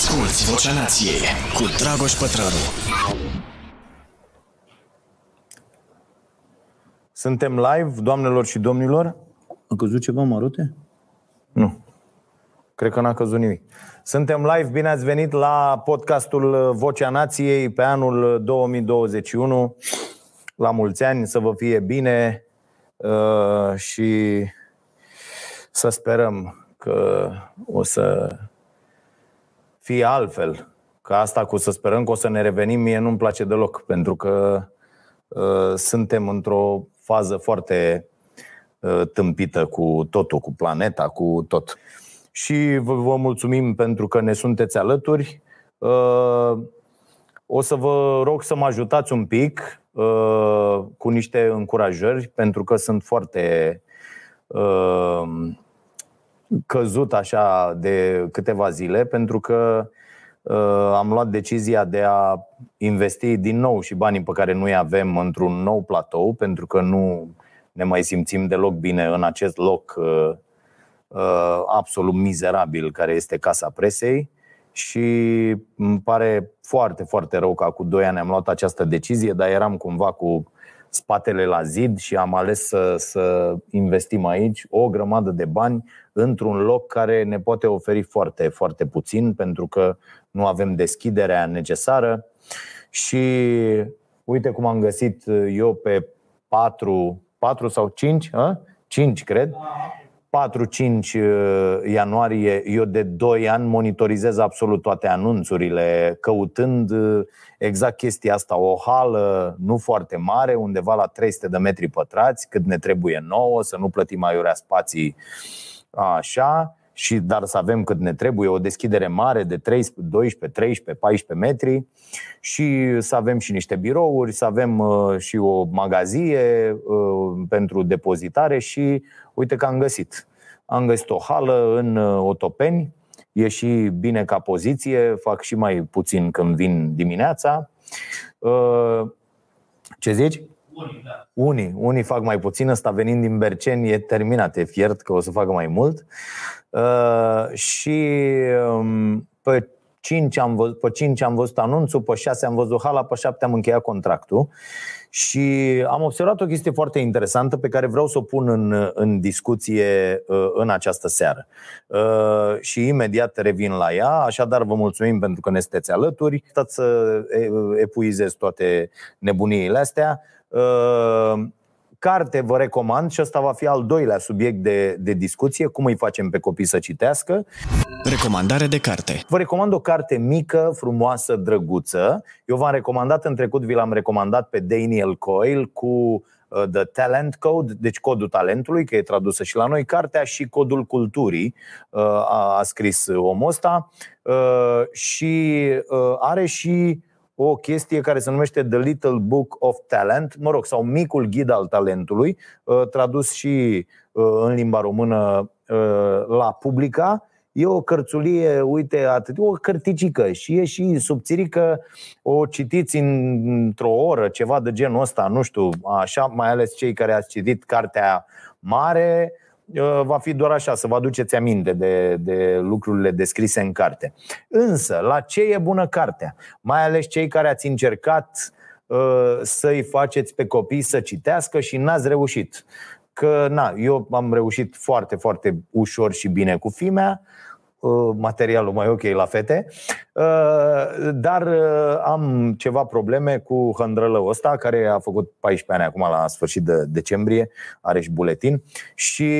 Asculți Vocea Nației cu Dragoș Pătrălu. Suntem live, doamnelor și domnilor. A căzut ceva marote? Nu. Cred că n-a căzut nimic. Suntem live, bine ați venit la podcastul Vocea Nației pe anul 2021. La mulți ani, să vă fie bine uh, și să sperăm că o să fie altfel. Că asta cu să sperăm că o să ne revenim, mie nu-mi place deloc, pentru că uh, suntem într-o fază foarte uh, tâmpită cu totul, cu planeta, cu tot. Și vă, vă mulțumim pentru că ne sunteți alături. Uh, o să vă rog să mă ajutați un pic uh, cu niște încurajări, pentru că sunt foarte uh, căzut așa de câteva zile, pentru că uh, am luat decizia de a investi din nou și banii pe care nu-i avem într-un nou platou, pentru că nu ne mai simțim deloc bine în acest loc uh, uh, absolut mizerabil care este Casa Presei. Și îmi pare foarte, foarte rău că cu 2 ani am luat această decizie, dar eram cumva cu spatele la zid și am ales să, să investim aici o grămadă de bani într-un loc care ne poate oferi foarte, foarte puțin pentru că nu avem deschiderea necesară. Și uite cum am găsit eu pe 4, 4 sau 5, a? 5 cred, 4-5 ianuarie, eu de 2 ani monitorizez absolut toate anunțurile, căutând exact chestia asta, o hală nu foarte mare, undeva la 300 de metri pătrați, cât ne trebuie nouă, să nu plătim aiurea spații așa, și dar să avem cât ne trebuie, o deschidere mare de 13, 12, 13, 14 metri și să avem și niște birouri, să avem uh, și o magazie uh, pentru depozitare și uite că am găsit. Am găsit o hală în uh, Otopeni, e și bine ca poziție, fac și mai puțin când vin dimineața. Ce zici? Unii, da. Unii, unii fac mai puțin, ăsta venind din Berceni e terminat, e fiert că o să facă mai mult. Uh, și um, pe 5 am văzut, pe 5 am văzut anunțul, pe 6 am văzut hala, pe 7 am încheiat contractul. Și am observat o chestie foarte interesantă pe care vreau să o pun în, în discuție uh, în această seară. Uh, și imediat revin la ea, așadar vă mulțumim pentru că ne sunteți alături. Stați să epuizez toate nebuniile astea. Uh, carte vă recomand și ăsta va fi al doilea subiect de, de discuție, cum îi facem pe copii să citească. Recomandare de carte. Vă recomand o carte mică, frumoasă, drăguță. Eu v-am recomandat în trecut, vi l-am recomandat pe Daniel Coyle cu uh, The Talent Code, deci codul talentului, că e tradusă și la noi cartea și codul culturii uh, a, a scris omul ăsta și are și o chestie care se numește The Little Book of Talent, mă rog, sau Micul Ghid al Talentului, uh, tradus și uh, în limba română uh, la Publica. E o cărțulie, uite, atât, o cărticică și e și subțirică, o citiți într-o oră, ceva de genul ăsta, nu știu, așa, mai ales cei care ați citit cartea mare, Uh, va fi doar așa, să vă aduceți aminte de, de lucrurile descrise în carte. Însă, la ce e bună cartea? Mai ales cei care ați încercat uh, să-i faceți pe copii să citească și n-ați reușit. Că, na, eu am reușit foarte, foarte ușor și bine cu fimea, Uh, materialul mai ok la fete, uh, dar uh, am ceva probleme cu hândrălăul ăsta, care a făcut 14 ani acum la sfârșit de decembrie, are și buletin. Și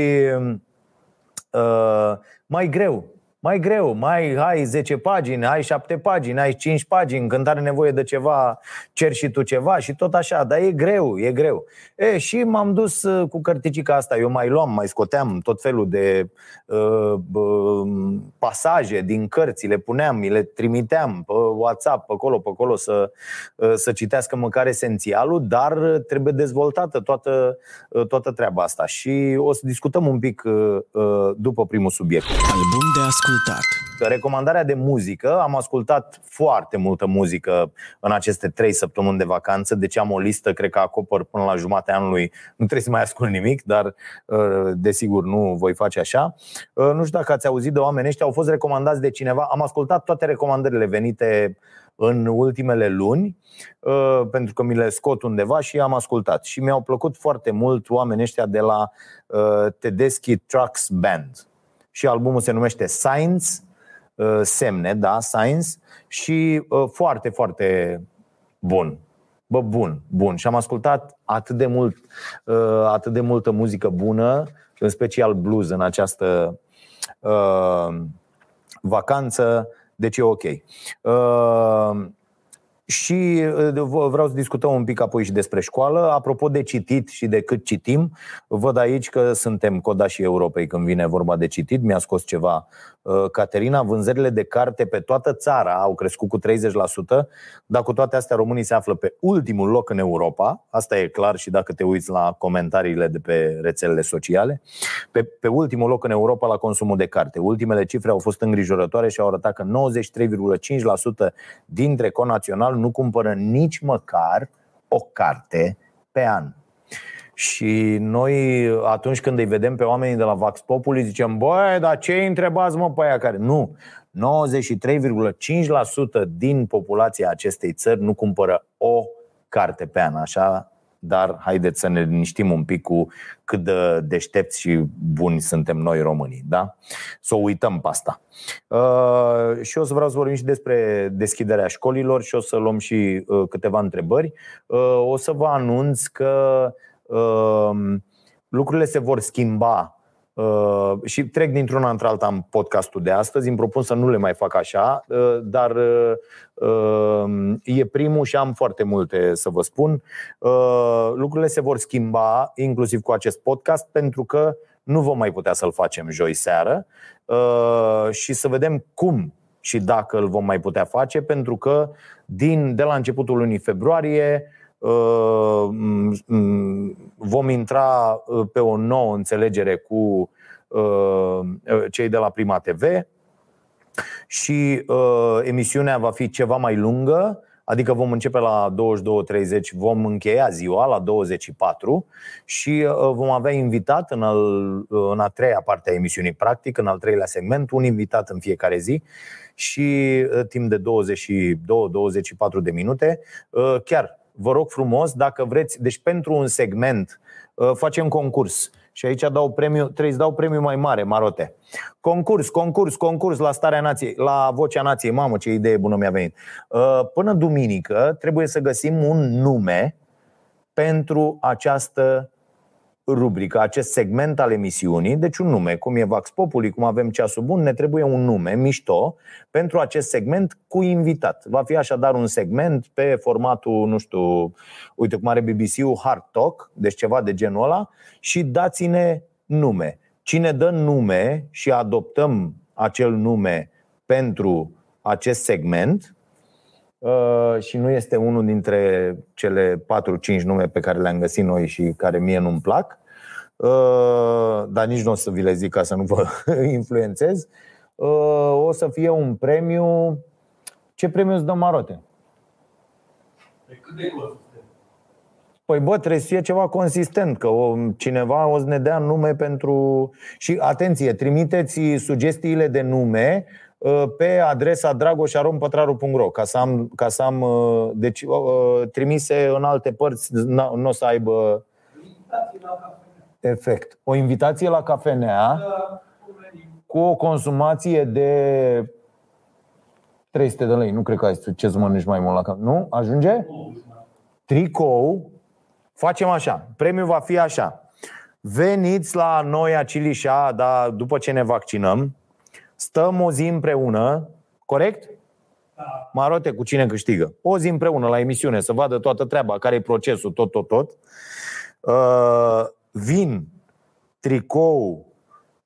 mai greu mai greu, mai ai 10 pagini, ai 7 pagini, ai 5 pagini, când are nevoie de ceva, cer și tu ceva și tot așa, dar e greu, e greu. E, și m-am dus uh, cu cărticica asta, eu mai luam, mai scoteam tot felul de uh, uh, pasaje din cărți, le puneam, mi le trimiteam pe WhatsApp, pe acolo, pe acolo, să, uh, să citească măcar esențialul, dar trebuie dezvoltată toată, uh, toată treaba asta. Și o să discutăm un pic uh, uh, după primul subiect. Album de ascult ascultat. Recomandarea de muzică, am ascultat foarte multă muzică în aceste trei săptămâni de vacanță, deci am o listă, cred că acopăr până la jumatea anului, nu trebuie să mai ascult nimic, dar uh, desigur nu voi face așa. Uh, nu știu dacă ați auzit de oameni ăștia, au fost recomandați de cineva, am ascultat toate recomandările venite în ultimele luni, uh, pentru că mi le scot undeva și am ascultat. Și mi-au plăcut foarte mult oamenii ăștia de la Tedeschi Trucks Band. Și albumul se numește Science, semne, da, Science, și foarte, foarte bun. Bă, bun, bun. Și am ascultat atât de mult, atât de multă muzică bună, în special blues în această uh, vacanță, deci e ok. Uh, și vreau să discutăm un pic apoi și despre școală. Apropo de citit și de cât citim, văd aici că suntem codașii Europei când vine vorba de citit. Mi-a scos ceva Uh, Caterina, vânzările de carte pe toată țara au crescut cu 30%, dar cu toate astea românii se află pe ultimul loc în Europa, asta e clar și dacă te uiți la comentariile de pe rețelele sociale, pe, pe ultimul loc în Europa la consumul de carte. Ultimele cifre au fost îngrijorătoare și au arătat că 93,5% dintre conaționali nu cumpără nici măcar o carte pe an. Și noi, atunci când îi vedem pe oamenii de la Vax Populi, zicem, băi, dar ce îi întrebați mă pe aia care... Nu, 93,5% din populația acestei țări nu cumpără o carte pe an, așa? Dar haideți să ne liniștim un pic cu cât de deștepți și buni suntem noi românii, da? Să o uităm pe asta. Uh, și o să vreau să vorbim și despre deschiderea școlilor și o să luăm și uh, câteva întrebări. Uh, o să vă anunț că Ehm, lucrurile se vor schimba Uh, și trec dintr-una într-alta în podcastul de astăzi. Îmi propun să nu le mai fac așa, uh, dar uh, e primul și am foarte multe să vă spun. Uh, lucrurile se vor schimba, inclusiv cu acest podcast, pentru că nu vom mai putea să-l facem joi seară uh, și să vedem cum și dacă îl vom mai putea face, pentru că din, de la începutul lunii februarie Uh, vom intra uh, pe o nouă înțelegere cu uh, cei de la Prima TV și emisiunea va fi ceva mai lungă, adică vom începe la 22.30, vom încheia ziua la 24 și vom avea invitat în, al, în a treia parte a emisiunii, practic, în al treilea segment, un invitat în fiecare zi și timp de 22-24 de minute. Chiar vă rog frumos, dacă vreți, deci pentru un segment uh, facem concurs. Și aici dau premiu, trebuie să dau premiu mai mare, marote. Concurs, concurs, concurs la Starea Nației, la Vocea Nației. Mamă, ce idee bună mi-a venit. Uh, până duminică trebuie să găsim un nume pentru această rubrică, acest segment al emisiunii, deci un nume, cum e Vax Populi, cum avem ceasul bun, ne trebuie un nume mișto pentru acest segment cu invitat. Va fi așadar un segment pe formatul, nu știu, uite cum are BBC-ul Hard Talk, deci ceva de genul ăla, și dați-ne nume. Cine dă nume și adoptăm acel nume pentru acest segment, Uh, și nu este unul dintre cele 4-5 nume pe care le-am găsit noi și care mie nu-mi plac, Uh, dar nici nu o să vi le zic ca să nu vă influențez, uh, o să fie un premiu. Ce premiu îți dă Marote? Păi bă, trebuie să fie ceva consistent, că o, cineva o să ne dea nume pentru... Și atenție, trimiteți sugestiile de nume uh, pe adresa dragoșarompătraru.ro ca să am, ca să am deci, trimise în alte părți, nu o să aibă efect. O invitație la cafenea cu o consumație de 300 de lei. Nu cred că ai ce să mănânci mai mult la cafenea. Nu? Ajunge? Tricou. Facem așa. Premiul va fi așa. Veniți la noi, Acilișa, da, după ce ne vaccinăm. Stăm o zi împreună. Corect? Da. Marote cu cine câștigă. O zi împreună la emisiune, să vadă toată treaba, care e procesul, tot, tot, tot. Uh, vin, tricou,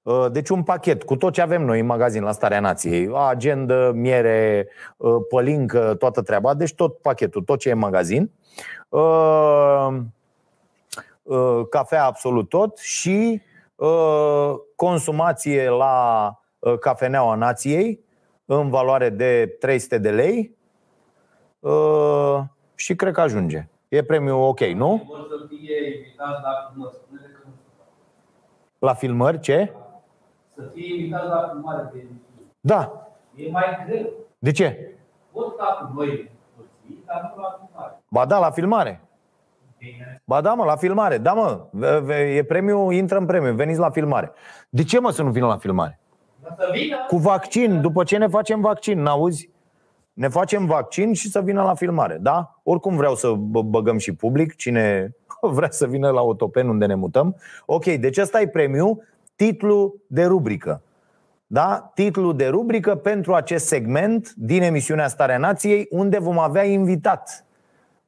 uh, deci un pachet. Cu tot ce avem noi în magazin la Starea Nației, agenda, miere, uh, pălincă, toată treaba, deci tot pachetul, tot ce e în magazin, uh, cafea absolut tot și consumație la uh, Cafeneaua Nației în valoare de 300 de lei. Uh, și cred că ajunge. E premiul ok, nu? Vor să fie invitați la filmări. Spune-le că nu sunt. La filmări, ce? Să fie invitați la filmare de emisiune. Da. E mai greu. De ce? Pot sta cu noi toți, dar nu la filmare. Ba da, la filmare. Bine. Ba da, mă, la filmare. Da, mă, ve- ve- e premiu, intră în premiu, veniți la filmare. De ce, mă, să nu vină la filmare? Dar să vină. Cu vaccin, după ce ne facem vaccin, n-auzi? Ne facem vaccin și să vină la filmare, da? Oricum vreau să bă- băgăm și public, cine vrea să vină la Otopen unde ne mutăm. Ok, deci ăsta e premiu, titlu de rubrică. Da? Titlu de rubrică pentru acest segment din emisiunea Starea Nației, unde vom avea invitat.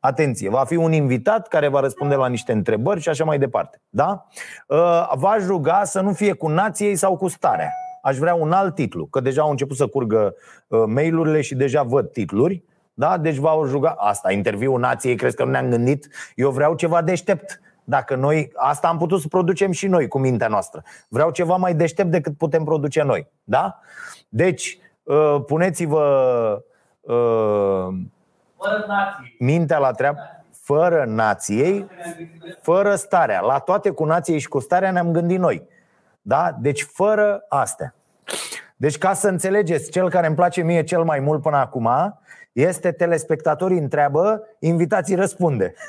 Atenție, va fi un invitat care va răspunde la niște întrebări și așa mai departe. Da? Uh, V-aș ruga să nu fie cu nației sau cu starea. Aș vrea un alt titlu, că deja au început să curgă uh, mail-urile și deja văd titluri. Da? Deci v-aș ruga, asta, interviul nației, crezi că nu ne-am gândit? Eu vreau ceva deștept. Dacă noi, asta am putut să producem și noi cu mintea noastră. Vreau ceva mai deștept decât putem produce noi. Da? Deci, uh, puneți-vă uh, Fără nație. mintea la treabă, fără nației, fără starea. La toate cu nației și cu starea ne-am gândit noi. Da? Deci fără astea. Deci ca să înțelegeți, cel care îmi place mie cel mai mult până acum este telespectatorii întreabă, invitații răspunde.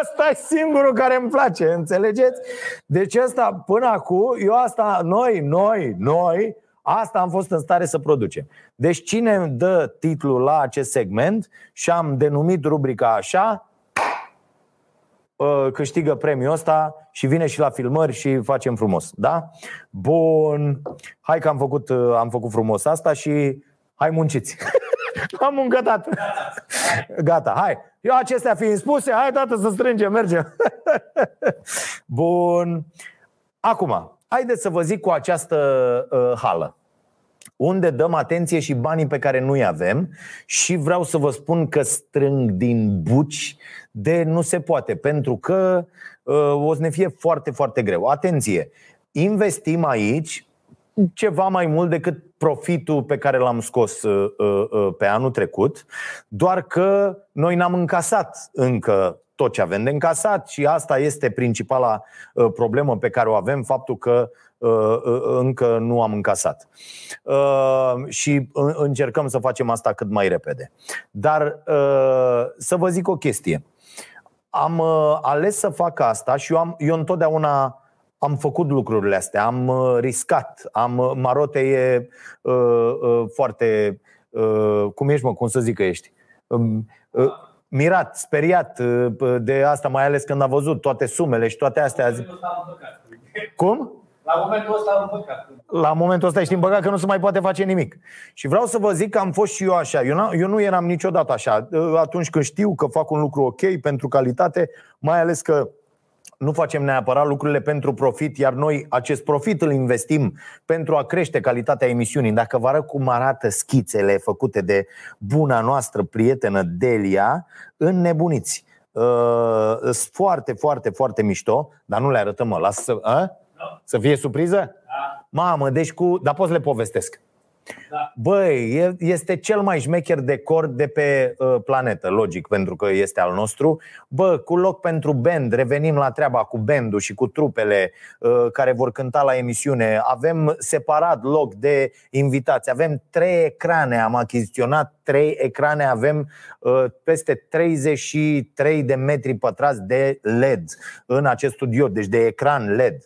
Ăsta e singurul care îmi place, înțelegeți? Deci ăsta, până acum, eu asta, noi, noi, noi, asta am fost în stare să producem. Deci cine îmi dă titlul la acest segment și am denumit rubrica așa, ă, câștigă premiul ăsta și vine și la filmări și facem frumos, da? Bun. Hai că am făcut, ă, am făcut frumos asta și hai munciți. am încătat. Gata, hai. Eu acestea fiind spuse, hai tată să strângem, mergem. Bun. Acum, haideți să vă zic cu această uh, hală unde dăm atenție și banii pe care nu-i avem și vreau să vă spun că strâng din buci de nu se poate, pentru că uh, o să ne fie foarte, foarte greu. Atenție! Investim aici ceva mai mult decât profitul pe care l-am scos uh, uh, uh, pe anul trecut, doar că noi n-am încasat încă tot ce avem de încasat și asta este principala uh, problemă pe care o avem, faptul că uh, uh, încă nu am încasat. Uh, și uh, încercăm să facem asta cât mai repede. Dar uh, să vă zic o chestie. Am uh, ales să fac asta și eu, am, eu întotdeauna am făcut lucrurile astea, am uh, riscat, am uh, marote e uh, uh, foarte uh, cum ești mă, cum să zic că ești? Um, uh, mirat, speriat uh, de asta, mai ales când a văzut toate sumele și toate astea. Zic, Momentul ăsta am păcat. cum? La momentul ăsta am păcat. La momentul ăsta ești în băgat că nu se mai poate face nimic. Și vreau să vă zic că am fost și eu așa. Eu, n- eu nu eram niciodată așa. Atunci când știu că fac un lucru ok pentru calitate, mai ales că nu facem neapărat lucrurile pentru profit, iar noi acest profit îl investim pentru a crește calitatea emisiunii. Dacă vă arăt cum arată schițele făcute de buna noastră prietenă Delia, înnebuniți. Uh, Sunt foarte, foarte, foarte mișto, dar nu le arătăm, mă. Lasă să, a? să fie surpriză? Da. Mamă, deci cu... Dar pot să le povestesc. Da. Băi, e- este cel mai șmecher decor de pe uh, planetă, logic, pentru că este al nostru. Bă, cu loc pentru band, revenim la treaba cu bandul și cu trupele uh, care vor cânta la emisiune. Avem separat loc de invitați. Avem trei ecrane, am achiziționat trei ecrane, avem uh, peste 33 de metri pătrați de LED în acest studio, deci de ecran LED.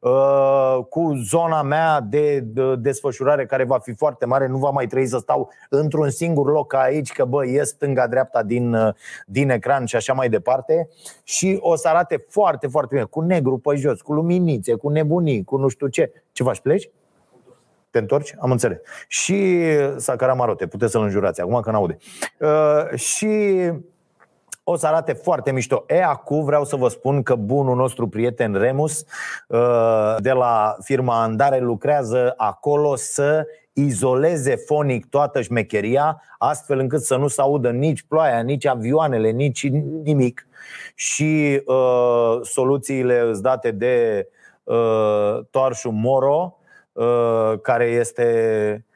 Uh, cu zona mea de, de desfășurare care va fi foarte mare, nu va mai trebui să stau într-un singur loc ca aici, că bă, e stânga-dreapta din, uh, din ecran și așa mai departe. Și o să arate foarte, foarte bine, cu negru pe jos, cu luminițe, cu nebunii, cu nu știu ce. Ce faci, pleci? Te întorci? Am înțeles. Și Sacara Marote, puteți să-l înjurați acum că n-aude. Uh, și o să arate foarte mișto. E, acum vreau să vă spun că bunul nostru prieten Remus uh, de la firma Andare lucrează acolo să izoleze fonic toată șmecheria, astfel încât să nu se audă nici ploaia, nici avioanele, nici nimic. Și uh, soluțiile îți date de uh, Toarșu Moro uh, care este uh,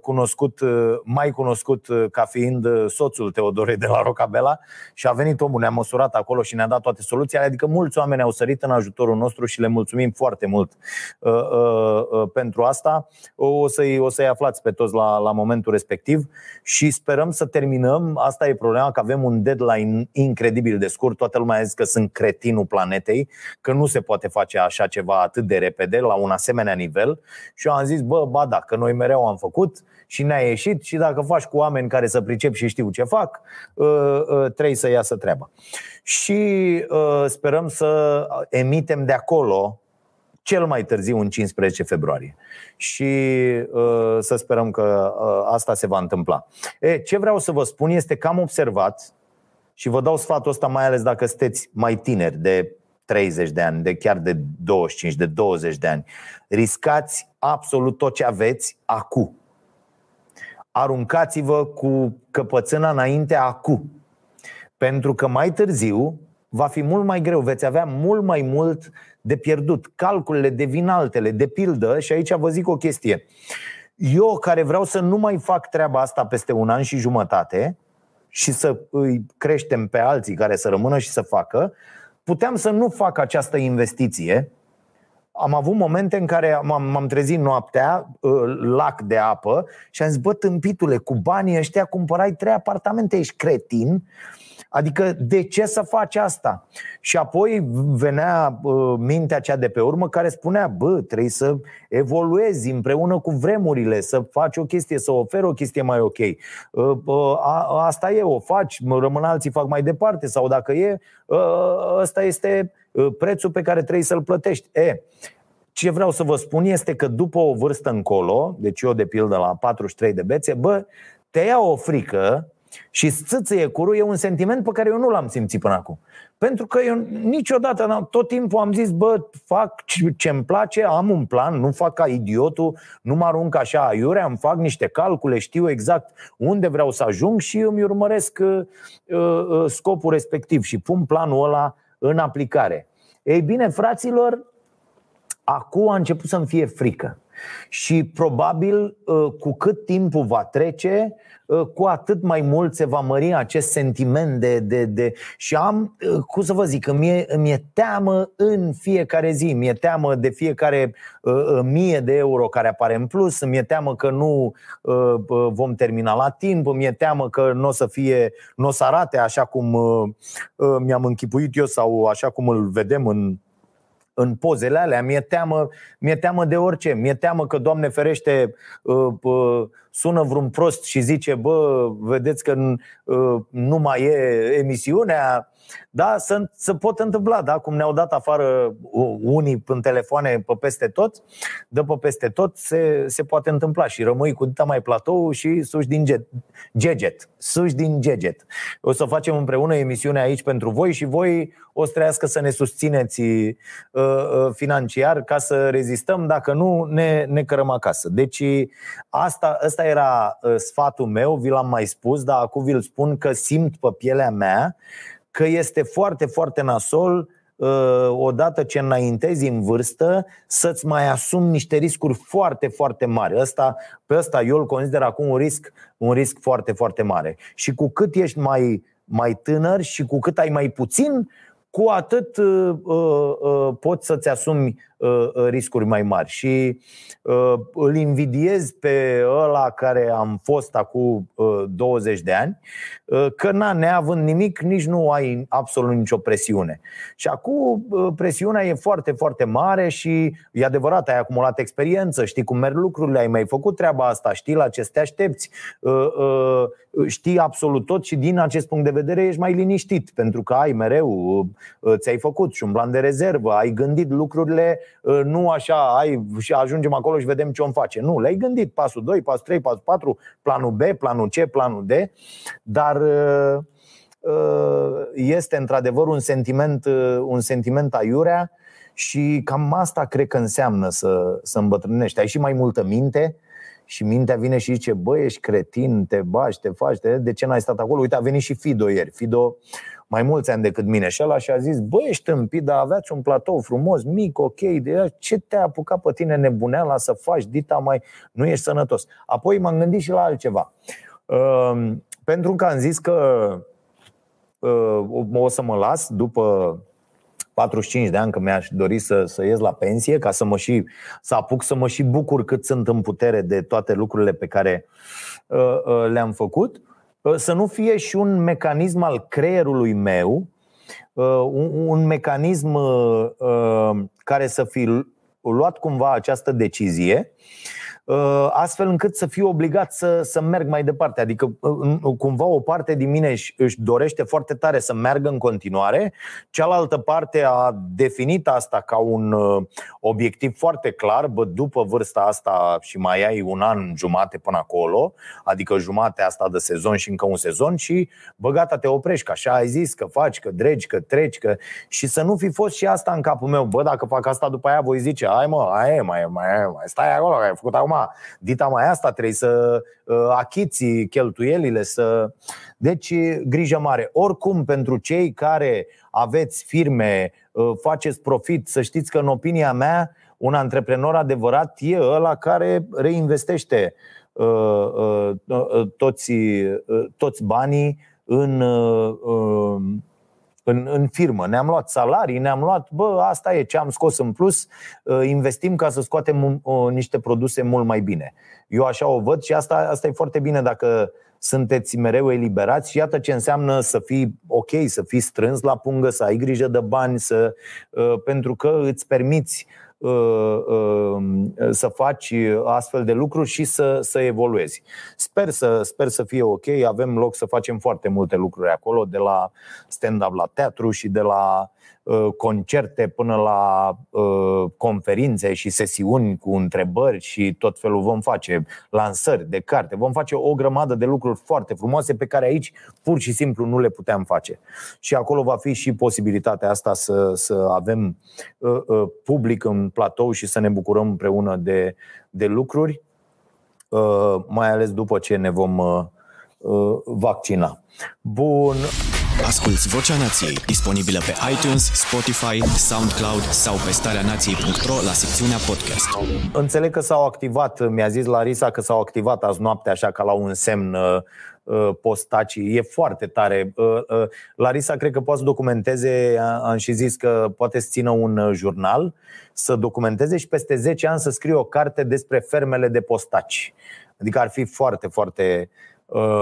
cunoscut, uh, mai cunoscut uh, ca fiind uh, soțul Teodorei de la Rocabela și a venit omul, ne-a măsurat acolo și ne-a dat toate soluțiile, adică mulți oameni au sărit în ajutorul nostru și le mulțumim foarte mult uh, uh, uh, pentru asta. O să-i, o să-i aflați pe toți la, la momentul respectiv și sperăm să terminăm. Asta e problema, că avem un deadline incredibil de scurt. Toată lumea a zis că sunt cretinul planetei, că nu se poate face așa ceva atât de repede, la un asemenea nivel. Și eu am zis, bă, ba da, că noi mereu am făcut și ne-a ieșit și dacă faci cu oameni care să pricep și știu ce fac, uh, uh, trebuie să iasă treaba. Și uh, sperăm să emitem de acolo cel mai târziu în 15 februarie. Și uh, să sperăm că uh, asta se va întâmpla. E, ce vreau să vă spun este că am observat și vă dau sfatul ăsta mai ales dacă sunteți mai tineri de 30 de ani, de chiar de 25, de 20 de ani. Riscați absolut tot ce aveți acum. Aruncați-vă cu căpățâna înainte acum. Pentru că mai târziu va fi mult mai greu, veți avea mult mai mult de pierdut. Calculele devin altele. De pildă, și aici vă zic o chestie. Eu care vreau să nu mai fac treaba asta peste un an și jumătate și să îi creștem pe alții care să rămână și să facă, puteam să nu fac această investiție. Am avut momente în care m-am, m-am trezit noaptea, uh, lac de apă, și am zis, bă, tâmpitule, cu banii ăștia cumpărai trei apartamente, ești cretin? Adică de ce să faci asta? Și apoi venea uh, mintea cea de pe urmă care spunea, bă, trebuie să evoluezi împreună cu vremurile, să faci o chestie, să oferi o chestie mai ok. Uh, uh, a, asta e, o faci, rămân alții fac mai departe sau dacă e, uh, ăsta este uh, prețul pe care trebuie să-l plătești. E, ce vreau să vă spun este că după o vârstă încolo, deci eu de pildă la 43 de bețe, bă, te ia o frică și țâțâie curul e un sentiment pe care eu nu l-am simțit până acum. Pentru că eu niciodată, tot timpul am zis, bă, fac ce îmi place, am un plan, nu fac ca idiotul, nu mă arunc așa aiurea, îmi fac niște calcule, știu exact unde vreau să ajung și îmi urmăresc uh, uh, scopul respectiv și pun planul ăla în aplicare. Ei bine, fraților, acum a început să-mi fie frică. Și probabil uh, cu cât timpul va trece, uh, cu atât mai mult se va mări acest sentiment de. de, de... Și am, uh, cum să vă zic, îmi e, îmi e teamă în fiecare zi, mi-e teamă de fiecare uh, mie de euro care apare în plus, mi-e teamă că nu uh, vom termina la timp, mi-e teamă că nu o să fie, nu o să arate așa cum uh, mi-am închipuit eu sau așa cum îl vedem în în pozele alea, mi-e teamă, mi-e teamă de orice. Mi-e teamă că, Doamne ferește, uh, uh, sună vreun prost și zice, bă, vedeți că uh, nu mai e emisiunea, da, să, să pot întâmpla, da? cum ne-au dat afară unii în telefoane pe peste tot, dă pe peste tot, se, se poate întâmpla și rămâi cu dita mai platou și suși din jet, geget, suși din geget. O să facem împreună emisiunea aici pentru voi și voi o să trească să ne susțineți uh, uh, financiar ca să rezistăm, dacă nu ne, ne cărăm acasă. Deci asta, asta era uh, sfatul meu, vi l-am mai spus, dar acum vi-l spun că simt pe pielea mea că este foarte, foarte nasol uh, odată ce înaintezi în vârstă, să-ți mai asumi niște riscuri foarte, foarte mari. Asta, pe ăsta eu îl consider acum un risc, un risc foarte, foarte mare. Și cu cât ești mai, mai tânăr și cu cât ai mai puțin, cu atât uh, uh, uh, poți să-ți asumi uh, uh, riscuri mai mari. Și uh, îl invidiez pe ăla care am fost acum uh, 20 de ani, uh, că na, neavând nimic, nici nu ai absolut nicio presiune. Și acum uh, presiunea e foarte, foarte mare și e adevărat, ai acumulat experiență, știi cum merg lucrurile, ai mai făcut treaba asta, știi la ce te aștepți, uh, uh, știi absolut tot și din acest punct de vedere ești mai liniștit, pentru că ai mereu, uh, ți-ai făcut și un plan de rezervă, ai gândit lucrurile uh, nu așa, ai și ajungem acolo și vedem ce om face. Nu, le-ai gândit pasul 2, pasul 3, pasul 4, planul B, planul C, planul D, dar uh, este într-adevăr un sentiment, un sentiment aiurea și cam asta cred că înseamnă să, să îmbătrânești. Ai și mai multă minte și mintea vine și zice, bă, ești cretin, te bași, te faci, te... de ce n-ai stat acolo? Uite, a venit și Fido ieri. Fido mai mulți ani decât mine și ăla și a zis, bă, ești tâmpit, dar aveați un platou frumos, mic, ok, de ce te-a apucat pe tine nebuneala să faci dita mai, nu ești sănătos. Apoi m-am gândit și la altceva. Uh, pentru că am zis că uh, o să mă las după 45 de ani că mi-aș dori să, să ies la pensie ca să mă și să apuc să mă și bucur cât sunt în putere de toate lucrurile pe care uh, uh, le-am făcut, uh, să nu fie și un mecanism al creierului meu, uh, un, un mecanism uh, uh care să fi luat cumva această decizie Uh, astfel încât să fiu obligat să, să merg mai departe. Adică, uh, cumva, o parte din mine își, își dorește foarte tare să meargă în continuare, cealaltă parte a definit asta ca un uh, obiectiv foarte clar, bă, după vârsta asta și mai ai un an jumate până acolo, adică jumate asta de sezon și încă un sezon și, bă, gata, te oprești, că așa ai zis, că faci, că dregi, că treci, că... și să nu fi fost și asta în capul meu, bă, dacă fac asta după aia voi zice, ai mă, ai, mai, mai, mai stai acolo, ai făcut acum dita mai asta, trebuie să uh, achiți cheltuielile, să... Deci, grijă mare. Oricum, pentru cei care aveți firme, uh, faceți profit, să știți că, în opinia mea, un antreprenor adevărat e ăla care reinvestește uh, toți, toți banii în în, în firmă. Ne-am luat salarii, ne-am luat, bă, asta e ce am scos în plus, uh, investim ca să scoatem uh, niște produse mult mai bine. Eu așa o văd și asta, asta e foarte bine dacă sunteți mereu eliberați și iată ce înseamnă să fii ok, să fii strâns la pungă, să ai grijă de bani, să, uh, pentru că îți permiți Uh, uh, să faci astfel de lucruri și să, să evoluezi. Sper să, sper să fie ok, avem loc să facem foarte multe lucruri acolo, de la stand-up la teatru și de la Uh, concerte până la uh, conferințe și sesiuni cu întrebări și tot felul vom face lansări de carte, vom face o grămadă de lucruri foarte frumoase pe care aici pur și simplu nu le puteam face. Și acolo va fi și posibilitatea asta să, să avem uh, public în platou și să ne bucurăm împreună de, de lucruri, mai ales după ce ne vom vaccina. Bun. Asculți Vocea Nației, disponibilă pe iTunes, Spotify, SoundCloud sau pe starea nației.ro la secțiunea podcast. Înțeleg că s-au activat, mi-a zis Larisa că s-au activat azi noapte așa ca la un semn uh, uh postacii. E foarte tare. Uh, uh, Larisa cred că poate să documenteze, am și zis că poate să țină un uh, jurnal, să documenteze și peste 10 ani să scrie o carte despre fermele de postaci. Adică ar fi foarte, foarte uh,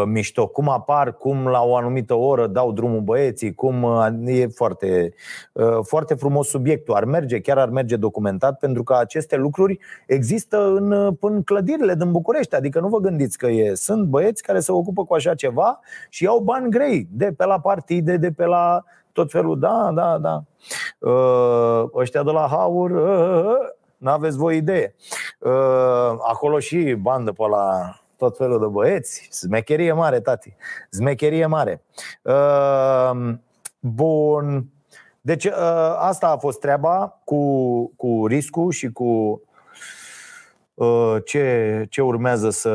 mișto. Cum apar, cum la o anumită oră dau drumul băieții, cum uh, e foarte, uh, foarte frumos subiectul. Ar merge, chiar ar merge documentat, pentru că aceste lucruri există în, uh, în clădirile din București. Adică nu vă gândiți că e. Sunt băieți care se ocupă cu așa ceva și iau bani grei de pe la partide, de pe la tot felul. Da, da, da. Uh, ăștia de la Haur. Uh, uh, N-aveți voi idee. Uh, acolo și bandă pe la tot felul de băieți. Smecherie mare, tati. Smecherie mare. Uh, bun. Deci uh, asta a fost treaba cu, cu riscul și cu uh, ce, ce urmează să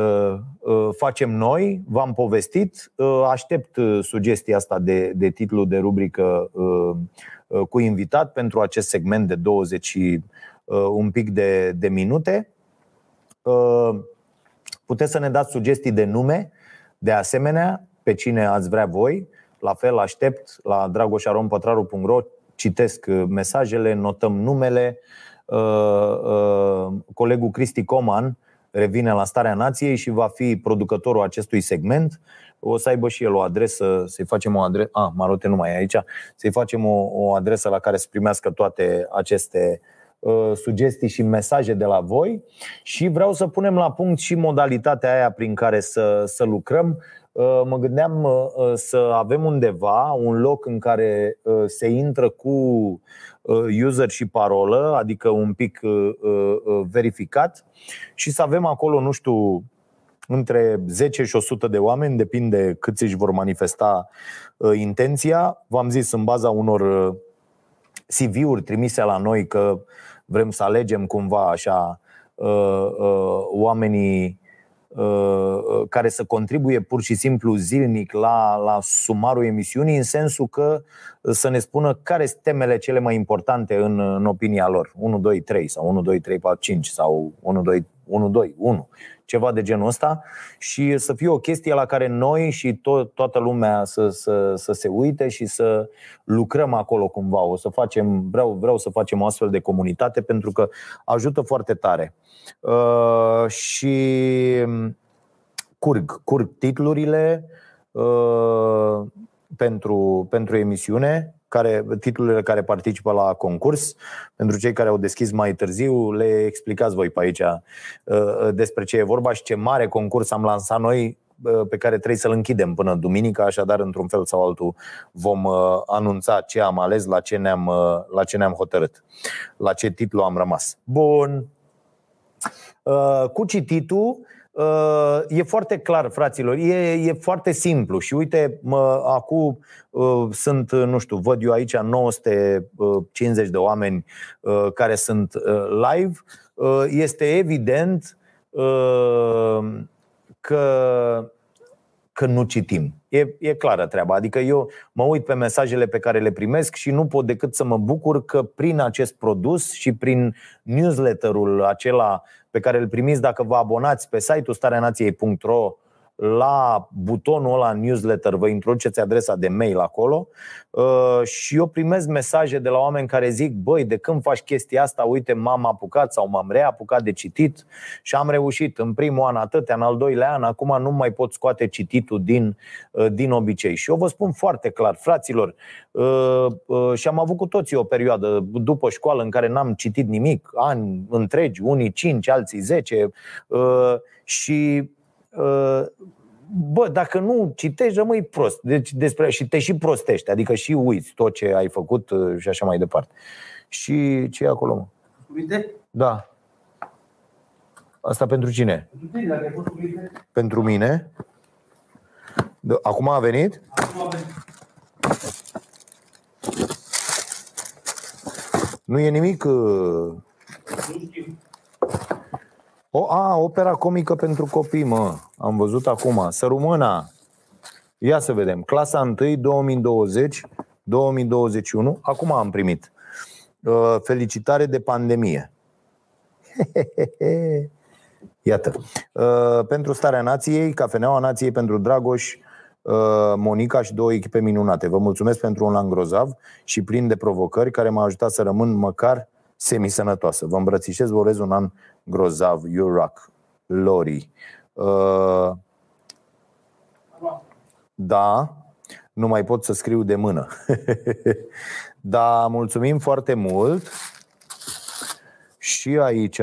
uh, facem noi. V-am povestit. Uh, aștept sugestia asta de, de titlu de rubrică cu invitat pentru acest segment de 20 un pic de, de minute. Puteți să ne dați sugestii de nume, de asemenea, pe cine ați vrea voi. La fel, aștept la dragoșarompătraru.ro, citesc uh, mesajele, notăm numele. Uh, uh, colegul Cristi Coman revine la Starea Nației și va fi producătorul acestui segment. O să aibă și el o adresă, să-i facem o adresă. Ah, Marote nu mai e aici. Să-i facem o, o adresă la care să primească toate aceste uh, Uh, sugestii și mesaje de la voi și vreau să punem la punct și modalitatea aia prin care să, să lucrăm. Uh, mă gândeam uh, să avem undeva un loc în care se intră cu user și parolă, adică un pic verificat și să avem acolo, nu știu, între 10 și 100 de oameni, depinde cât își vor manifesta intenția. V-am zis în baza unor CV-uri trimise la noi că vrem să alegem cumva așa uh, uh, oamenii uh, care să contribuie pur și simplu zilnic la, la sumarul emisiunii, în sensul că să ne spună care sunt temele cele mai importante în, în opinia lor. 1, 2, 3 sau 1, 2, 3, 4, 5 sau 1, 2, 1, 2, 1 ceva de genul ăsta și să fie o chestie la care noi și to- toată lumea să, să, să se uite și să lucrăm acolo cumva. O să facem, vreau, vreau să facem o astfel de comunitate pentru că ajută foarte tare. Uh, și curg, curg titlurile uh, pentru, pentru emisiune care, titlurile care participă la concurs. Pentru cei care au deschis mai târziu, le explicați voi pe aici uh, despre ce e vorba și ce mare concurs am lansat noi uh, pe care trebuie să-l închidem până duminică, așadar, într-un fel sau altul, vom uh, anunța ce am ales, la ce ne-am, la ce ne-am hotărât, la ce titlu am rămas. Bun. Cu cititul, Uh, e foarte clar, fraților, e, e foarte simplu și uite, mă, acum uh, sunt, nu știu, văd eu aici 950 de oameni uh, care sunt live. Este evident că, că nu citim. E, e clară treaba. Adică eu mă uit pe mesajele pe care le primesc și nu pot decât să mă bucur că prin acest produs și prin newsletterul acela pe care îl primiți dacă vă abonați pe site-ul stareanației.ro la butonul ăla newsletter, vă introduceți adresa de mail acolo uh, și eu primesc mesaje de la oameni care zic Băi, de când faci chestia asta, uite, m-am apucat sau m-am reapucat de citit și am reușit în primul an atâtea, în al doilea an, acum nu mai pot scoate cititul din, uh, din obicei. Și eu vă spun foarte clar, fraților, uh, și am avut cu toții o perioadă după școală în care n-am citit nimic, ani întregi, unii 5, alții 10 și bă, dacă nu citești, rămâi prost. Deci despre și te și prostești, adică și uiți tot ce ai făcut uh, și așa mai departe. Și ce e acolo, mă? Cuvinte? Da. Asta pentru cine? Pentru mine. Acum a venit? Acum a venit. Nu e nimic. Uh, nu știu. O, a, opera comică pentru copii, mă. Am văzut acum. Sărumâna. Ia să vedem. Clasa 1, 2020, 2021. Acum am primit. Uh, felicitare de pandemie. Iată. Uh, pentru starea nației, cafeneaua nației pentru Dragoș, uh, Monica și două echipe minunate. Vă mulțumesc pentru un an grozav și plin de provocări care m-a ajutat să rămân măcar semisănătoasă. Vă îmbrățișez, vă urez un an grozav, you rock, Lori. Uh, da, nu mai pot să scriu de mână. da, mulțumim foarte mult. Și aici,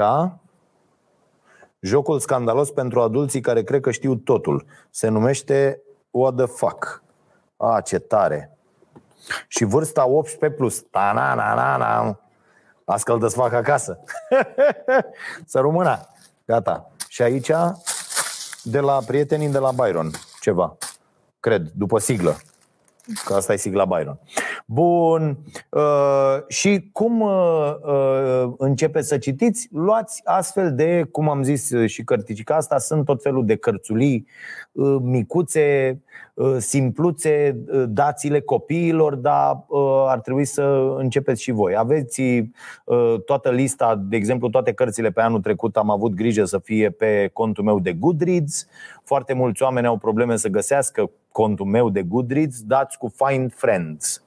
jocul scandalos pentru adulții care cred că știu totul. Se numește What the fuck. A, ce tare. Și vârsta 18 plus. Ta na na na na Ascăldă să fac acasă. să rămână. Gata. Și aici, de la prietenii de la Byron, ceva. Cred, după siglă. Că asta e sigla Byron. Bun. Uh, și cum uh, uh, începeți să citiți? Luați astfel de, cum am zis și cărticica asta, sunt tot felul de cărțulii uh, micuțe, uh, simpluțe, uh, dați-le copiilor, dar uh, ar trebui să începeți și voi. Aveți uh, toată lista, de exemplu, toate cărțile pe anul trecut am avut grijă să fie pe contul meu de Goodreads. Foarte mulți oameni au probleme să găsească contul meu de Goodreads, dați cu Find Friends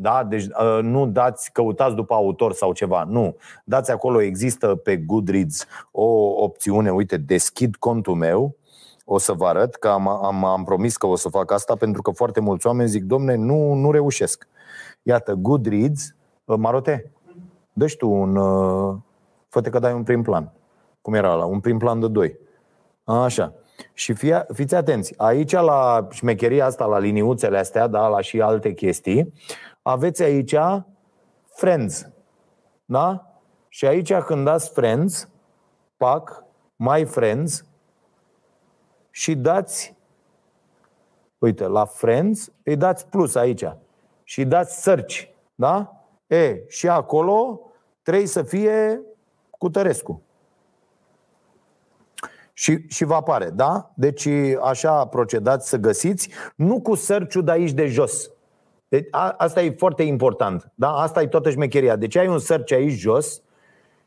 da? Deci uh, nu dați, căutați după autor sau ceva. Nu. Dați acolo, există pe Goodreads o opțiune, uite, deschid contul meu, o să vă arăt că am, am, am promis că o să fac asta pentru că foarte mulți oameni zic, domne, nu, nu reușesc. Iată, Goodreads, uh, Marote, dă tu un, uh, fă că dai un prim plan. Cum era la Un prim plan de 2. Așa. Și fie, fiți atenți, aici la șmecheria asta, la liniuțele astea, da, la și alte chestii, aveți aici Friends. Da? Și aici când dați Friends, pac, My Friends și dați Uite, la Friends îi dați plus aici și dați search. Da? E, și acolo trebuie să fie cu Tărescu. și, și vă apare, da? Deci așa procedați să găsiți, nu cu search de aici de jos. Deci, a, asta e foarte important. Da? Asta e toată șmecheria. Deci ai un search aici jos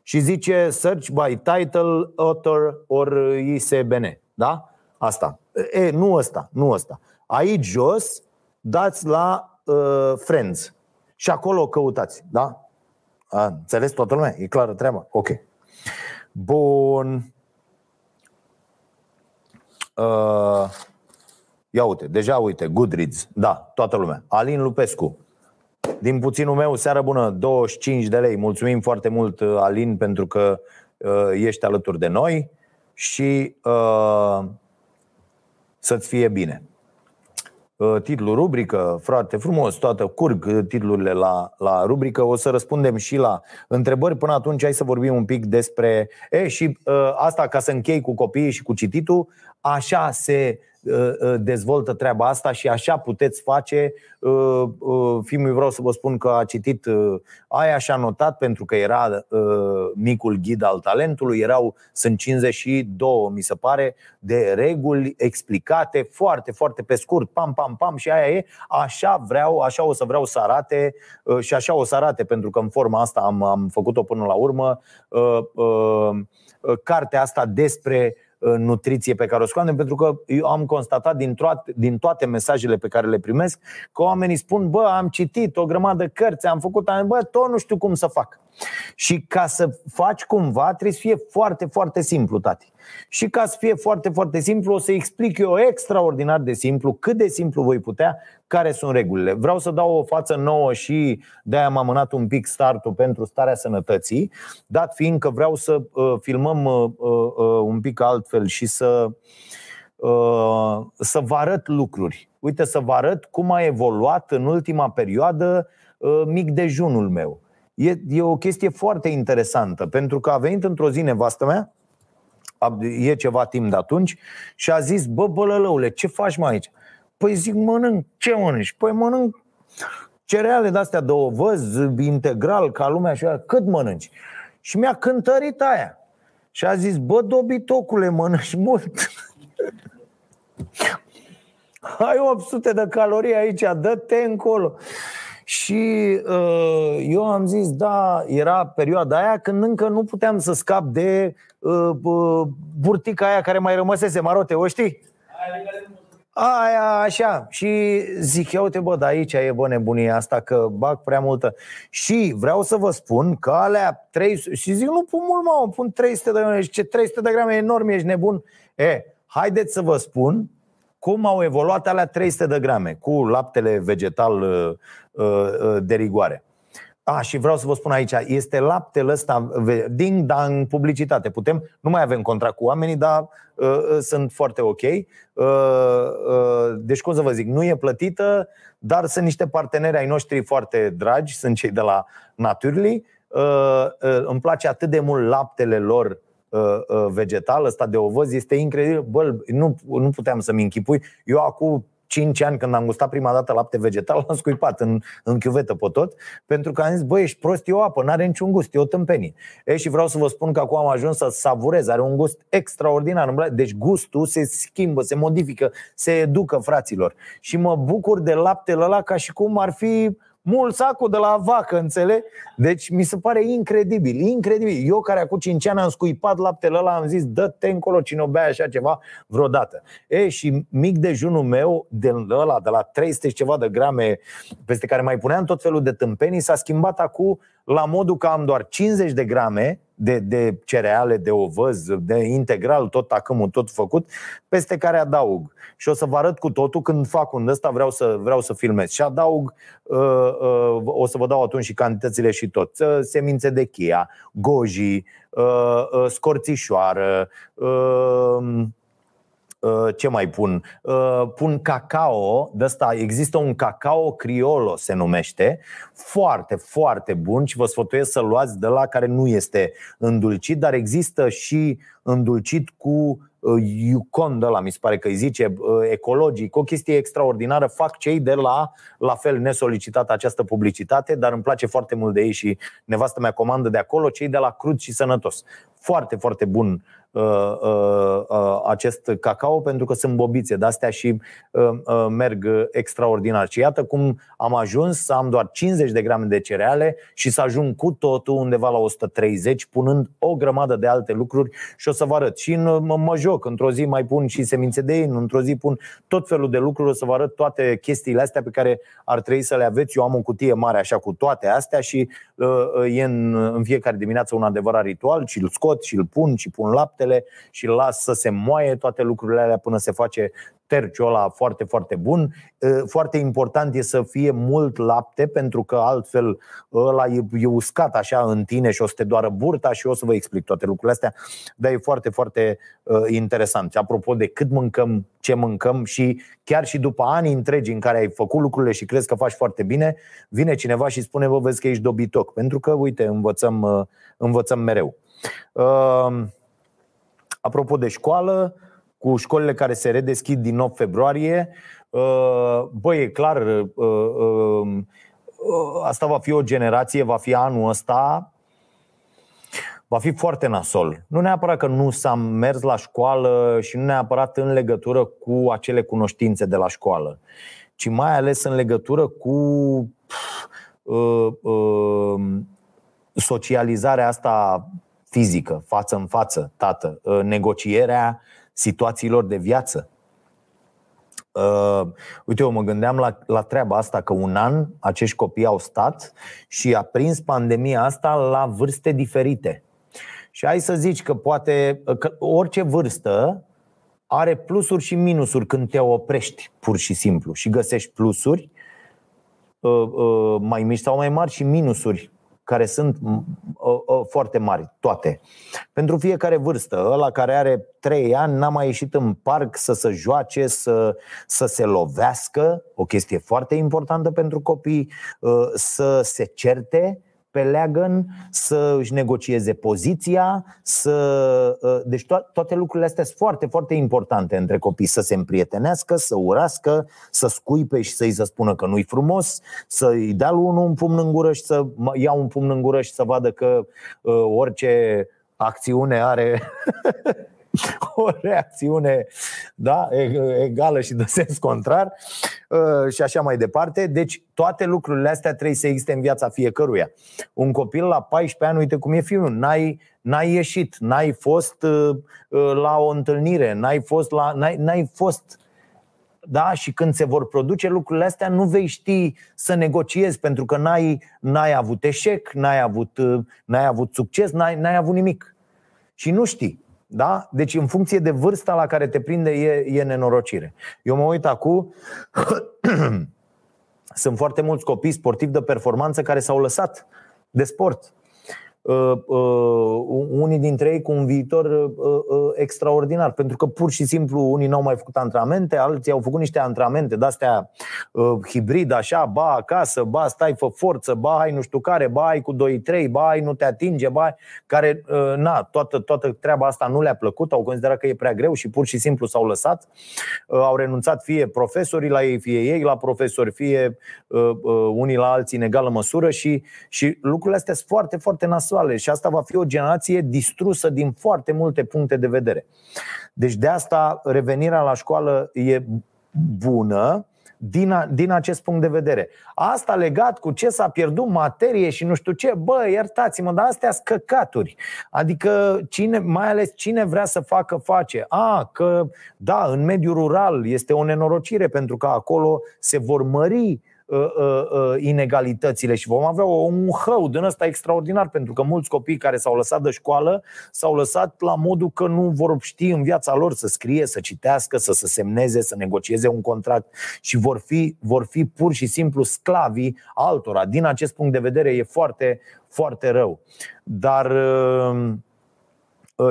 și zice search by title, author or ISBN. Da? Asta. E, nu ăsta, nu ăsta. Aici jos dați la uh, Friends și acolo căutați. Da? A, înțeles toată lumea? E clară treaba? Ok. Bun. Uh, ia uite, deja uite, Goodreads, da, toată lumea. Alin Lupescu, din puținul meu, seară bună, 25 de lei. Mulțumim foarte mult, uh, Alin, pentru că uh, ești alături de noi și uh, să-ți fie bine. Uh, titlu rubrică, frate, frumos, toată curg uh, titlurile la, la rubrică. O să răspundem și la întrebări. Până atunci, hai să vorbim un pic despre. E, și uh, asta, ca să închei cu copiii și cu cititul, așa se Uh, uh, dezvoltă treaba asta și așa puteți face. Uh, Filmul vreau să vă spun că a citit aia și a notat pentru că era micul ghid al talentului, erau, sunt 52, mi se pare, de reguli explicate foarte, foarte pe scurt, pam, pam, pam și aia e, așa vreau, așa o să vreau să arate și așa o să arate pentru că în forma asta am, am făcut-o până la urmă cartea asta despre nutriție pe care o scoatem, pentru că eu am constatat din toate, din toate mesajele pe care le primesc că oamenii spun, bă, am citit o grămadă cărți, am făcut, bă, tot nu știu cum să fac. Și ca să faci cumva, trebuie să fie foarte, foarte simplu, tati. Și ca să fie foarte, foarte simplu, o să explic eu extraordinar de simplu, cât de simplu voi putea, care sunt regulile. Vreau să dau o față nouă și de-aia m-am amânat un pic startul pentru starea sănătății, dat fiind că vreau să uh, filmăm uh, uh, uh un pic altfel și să, uh, să vă arăt lucruri. Uite, să vă arăt cum a evoluat în ultima perioadă uh, mic dejunul meu. E, e o chestie foarte interesantă, pentru că a venit într-o zi nevastă mea, e ceva timp de atunci, și a zis, bă, bălălăule, ce faci mai aici? Păi zic, mănânc, ce mănânci? Păi mănânc cereale de-astea de ovăz, integral, ca lumea și cât mănânci? Și mi-a cântărit aia. Și a zis, bă, dobitocule, mănânci mult. Ai 800 de calorii aici, dă-te încolo. Și uh, eu am zis, da, era perioada aia când încă nu puteam să scap de uh, uh, burtica aia care mai rămăsese, marote, o știi? Aia, așa. Și zic, ia uite, bă, dar aici e bă nebunia asta că bag prea multă. Și vreau să vă spun că alea 300, și zic, nu pun mult, mă, pun 300 de grame. Ce 300 de grame e enorm, ești nebun? E, haideți să vă spun cum au evoluat alea 300 de grame cu laptele vegetal uh, uh, uh, de rigoare. A, și vreau să vă spun aici, este laptele ăsta, ding dang, publicitate. Putem, nu mai avem contract cu oamenii, dar uh, sunt foarte ok. Uh, uh, deci, cum să vă zic, nu e plătită, dar sunt niște parteneri ai noștri foarte dragi, sunt cei de la Naturally. Uh, uh, îmi place atât de mult laptele lor Uh, uh, vegetal ăsta de ovăz este incredibil. Bă, nu, nu puteam să-mi închipui. Eu acum 5 ani când am gustat prima dată lapte vegetal, l-am scuipat în, în chiuvetă pe tot, pentru că am zis, băi, ești prost, e o apă, n-are niciun gust, e o tâmpenie. E, și vreau să vă spun că acum am ajuns să savurez, are un gust extraordinar. Deci gustul se schimbă, se modifică, se educă, fraților. Și mă bucur de laptele ăla ca și cum ar fi mult sacul de la vacă, înțeleg? Deci mi se pare incredibil, incredibil. Eu care acum 5 ani am scuipat laptele ăla, am zis, dă-te încolo cine o bea așa ceva vreodată. E, și mic dejunul meu, de ăla, de la 300 și ceva de grame, peste care mai puneam tot felul de tâmpenii, s-a schimbat acum la modul că am doar 50 de grame de, de cereale, de ovăz, de integral, tot acâmul, tot făcut, peste care adaug. Și o să vă arăt cu totul când fac un ăsta, vreau să, vreau să filmez. Și adaug, uh, uh, o să vă dau atunci și cantitățile și tot. Uh, semințe de chia, goji, uh, uh, scorțișoară, uh, Uh, ce mai pun? Uh, pun cacao, de asta există un cacao criolo se numește, foarte, foarte bun și vă sfătuiesc să luați de la care nu este îndulcit, dar există și îndulcit cu uh, Yukon de la, mi se pare că îi zice, ecologic, o chestie extraordinară, fac cei de la, la fel nesolicitată această publicitate, dar îmi place foarte mult de ei și nevastă mea comandă de acolo, cei de la crud și sănătos. Foarte, foarte bun uh, uh, uh, acest cacao pentru că sunt bobițe de astea și uh, uh, merg extraordinar. Și iată cum am ajuns să am doar 50 de grame de cereale și să ajung cu totul undeva la 130, punând o grămadă de alte lucruri și o să vă arăt. Și în, mă, mă joc, într-o zi mai pun și semințe de in, într-o zi pun tot felul de lucruri, o să vă arăt toate chestiile astea pe care ar trebui să le aveți. Eu am o cutie mare așa cu toate astea și uh, e în, în fiecare dimineață un adevărat ritual și îl scot și îl pun și pun laptele și îl las să se moaie toate lucrurile alea până se face terciul ăla foarte, foarte bun. Foarte important e să fie mult lapte pentru că altfel ăla e, e uscat așa în tine și o să te doară burta și o să vă explic toate lucrurile astea, dar e foarte, foarte interesant. Apropo de cât mâncăm, ce mâncăm și chiar și după ani întregi în care ai făcut lucrurile și crezi că faci foarte bine, vine cineva și spune, vă vezi că ești dobitoc. Pentru că, uite, învățăm, învățăm mereu. Apropo de școală, cu școlile care se redeschid din 8 februarie, băi, e clar, asta va fi o generație, va fi anul ăsta, va fi foarte nasol. Nu neapărat că nu s-a mers la școală și nu neapărat în legătură cu acele cunoștințe de la școală, ci mai ales în legătură cu uh, uh, socializarea asta fizică, față în față, tată, uh, negocierea situațiilor de viață. Uh, uite, eu mă gândeam la, la treaba asta că un an acești copii au stat și a prins pandemia asta la vârste diferite. Și ai să zici că poate că orice vârstă are plusuri și minusuri când te oprești, pur și simplu, și găsești plusuri uh, uh, mai mici sau mai mari și minusuri care sunt foarte mari, toate. Pentru fiecare vârstă, ăla care are 3 ani n-a mai ieșit în parc să se joace, să, să se lovească, o chestie foarte importantă pentru copii, ă, să se certe, pe leagăn, să își negocieze poziția, să. Ă, deci to- toate lucrurile astea sunt foarte, foarte importante între copii. Să se împrietenească, să urască, să scuipe și să-i să spună că nu-i frumos, să-i dea lui unul un pumn în gură și să ia un pumn în gură și să vadă că uh, orice acțiune are o reacțiune da, egală și de sens contrar uh, și așa mai departe. Deci toate lucrurile astea trebuie să existe în viața fiecăruia. Un copil la 14 ani, uite cum e fiul, n-ai, n-ai ieșit, n-ai fost uh, uh, la o întâlnire, n-ai fost la. N-ai, n-ai fost da? Și când se vor produce lucrurile astea, nu vei ști să negociezi pentru că n-ai, n-ai avut eșec, n-ai avut, n-ai avut succes, n-ai, n-ai avut nimic. Și nu știi. Da? Deci în funcție de vârsta la care te prinde e, e nenorocire. Eu mă uit acum, sunt foarte mulți copii sportivi de performanță care s-au lăsat de sport uh, uh, unii dintre ei cu un viitor uh, uh, extraordinar, pentru că pur și simplu unii n-au mai făcut antrenamente, alții au făcut niște antrenamente de-astea uh, hibrid, așa, ba acasă, ba stai, fă forță, ba ai nu știu care, ba ai cu 2-3, ba ai nu te atinge, ba ai, care, uh, na, toată, toată treaba asta nu le-a plăcut, au considerat că e prea greu și pur și simplu s-au lăsat, uh, au renunțat fie profesorii la ei, fie ei la profesori, fie uh, uh, unii la alții în egală măsură și, și lucrurile astea sunt foarte, foarte nasoale sexuale și asta va fi o generație distrusă din foarte multe puncte de vedere. Deci de asta revenirea la școală e bună din, a, din acest punct de vedere. Asta legat cu ce s-a pierdut materie și nu știu ce, bă, iertați-mă, dar astea sunt căcaturi. Adică, cine, mai ales cine vrea să facă, face. A, că, da, în mediul rural este o nenorocire pentru că acolo se vor mări Uh, uh, uh, inegalitățile și vom avea un hău din ăsta extraordinar pentru că mulți copii care s-au lăsat de școală s-au lăsat la modul că nu vor ști în viața lor să scrie, să citească, să se semneze, să negocieze un contract și vor fi, vor fi pur și simplu sclavii altora. Din acest punct de vedere e foarte, foarte rău. Dar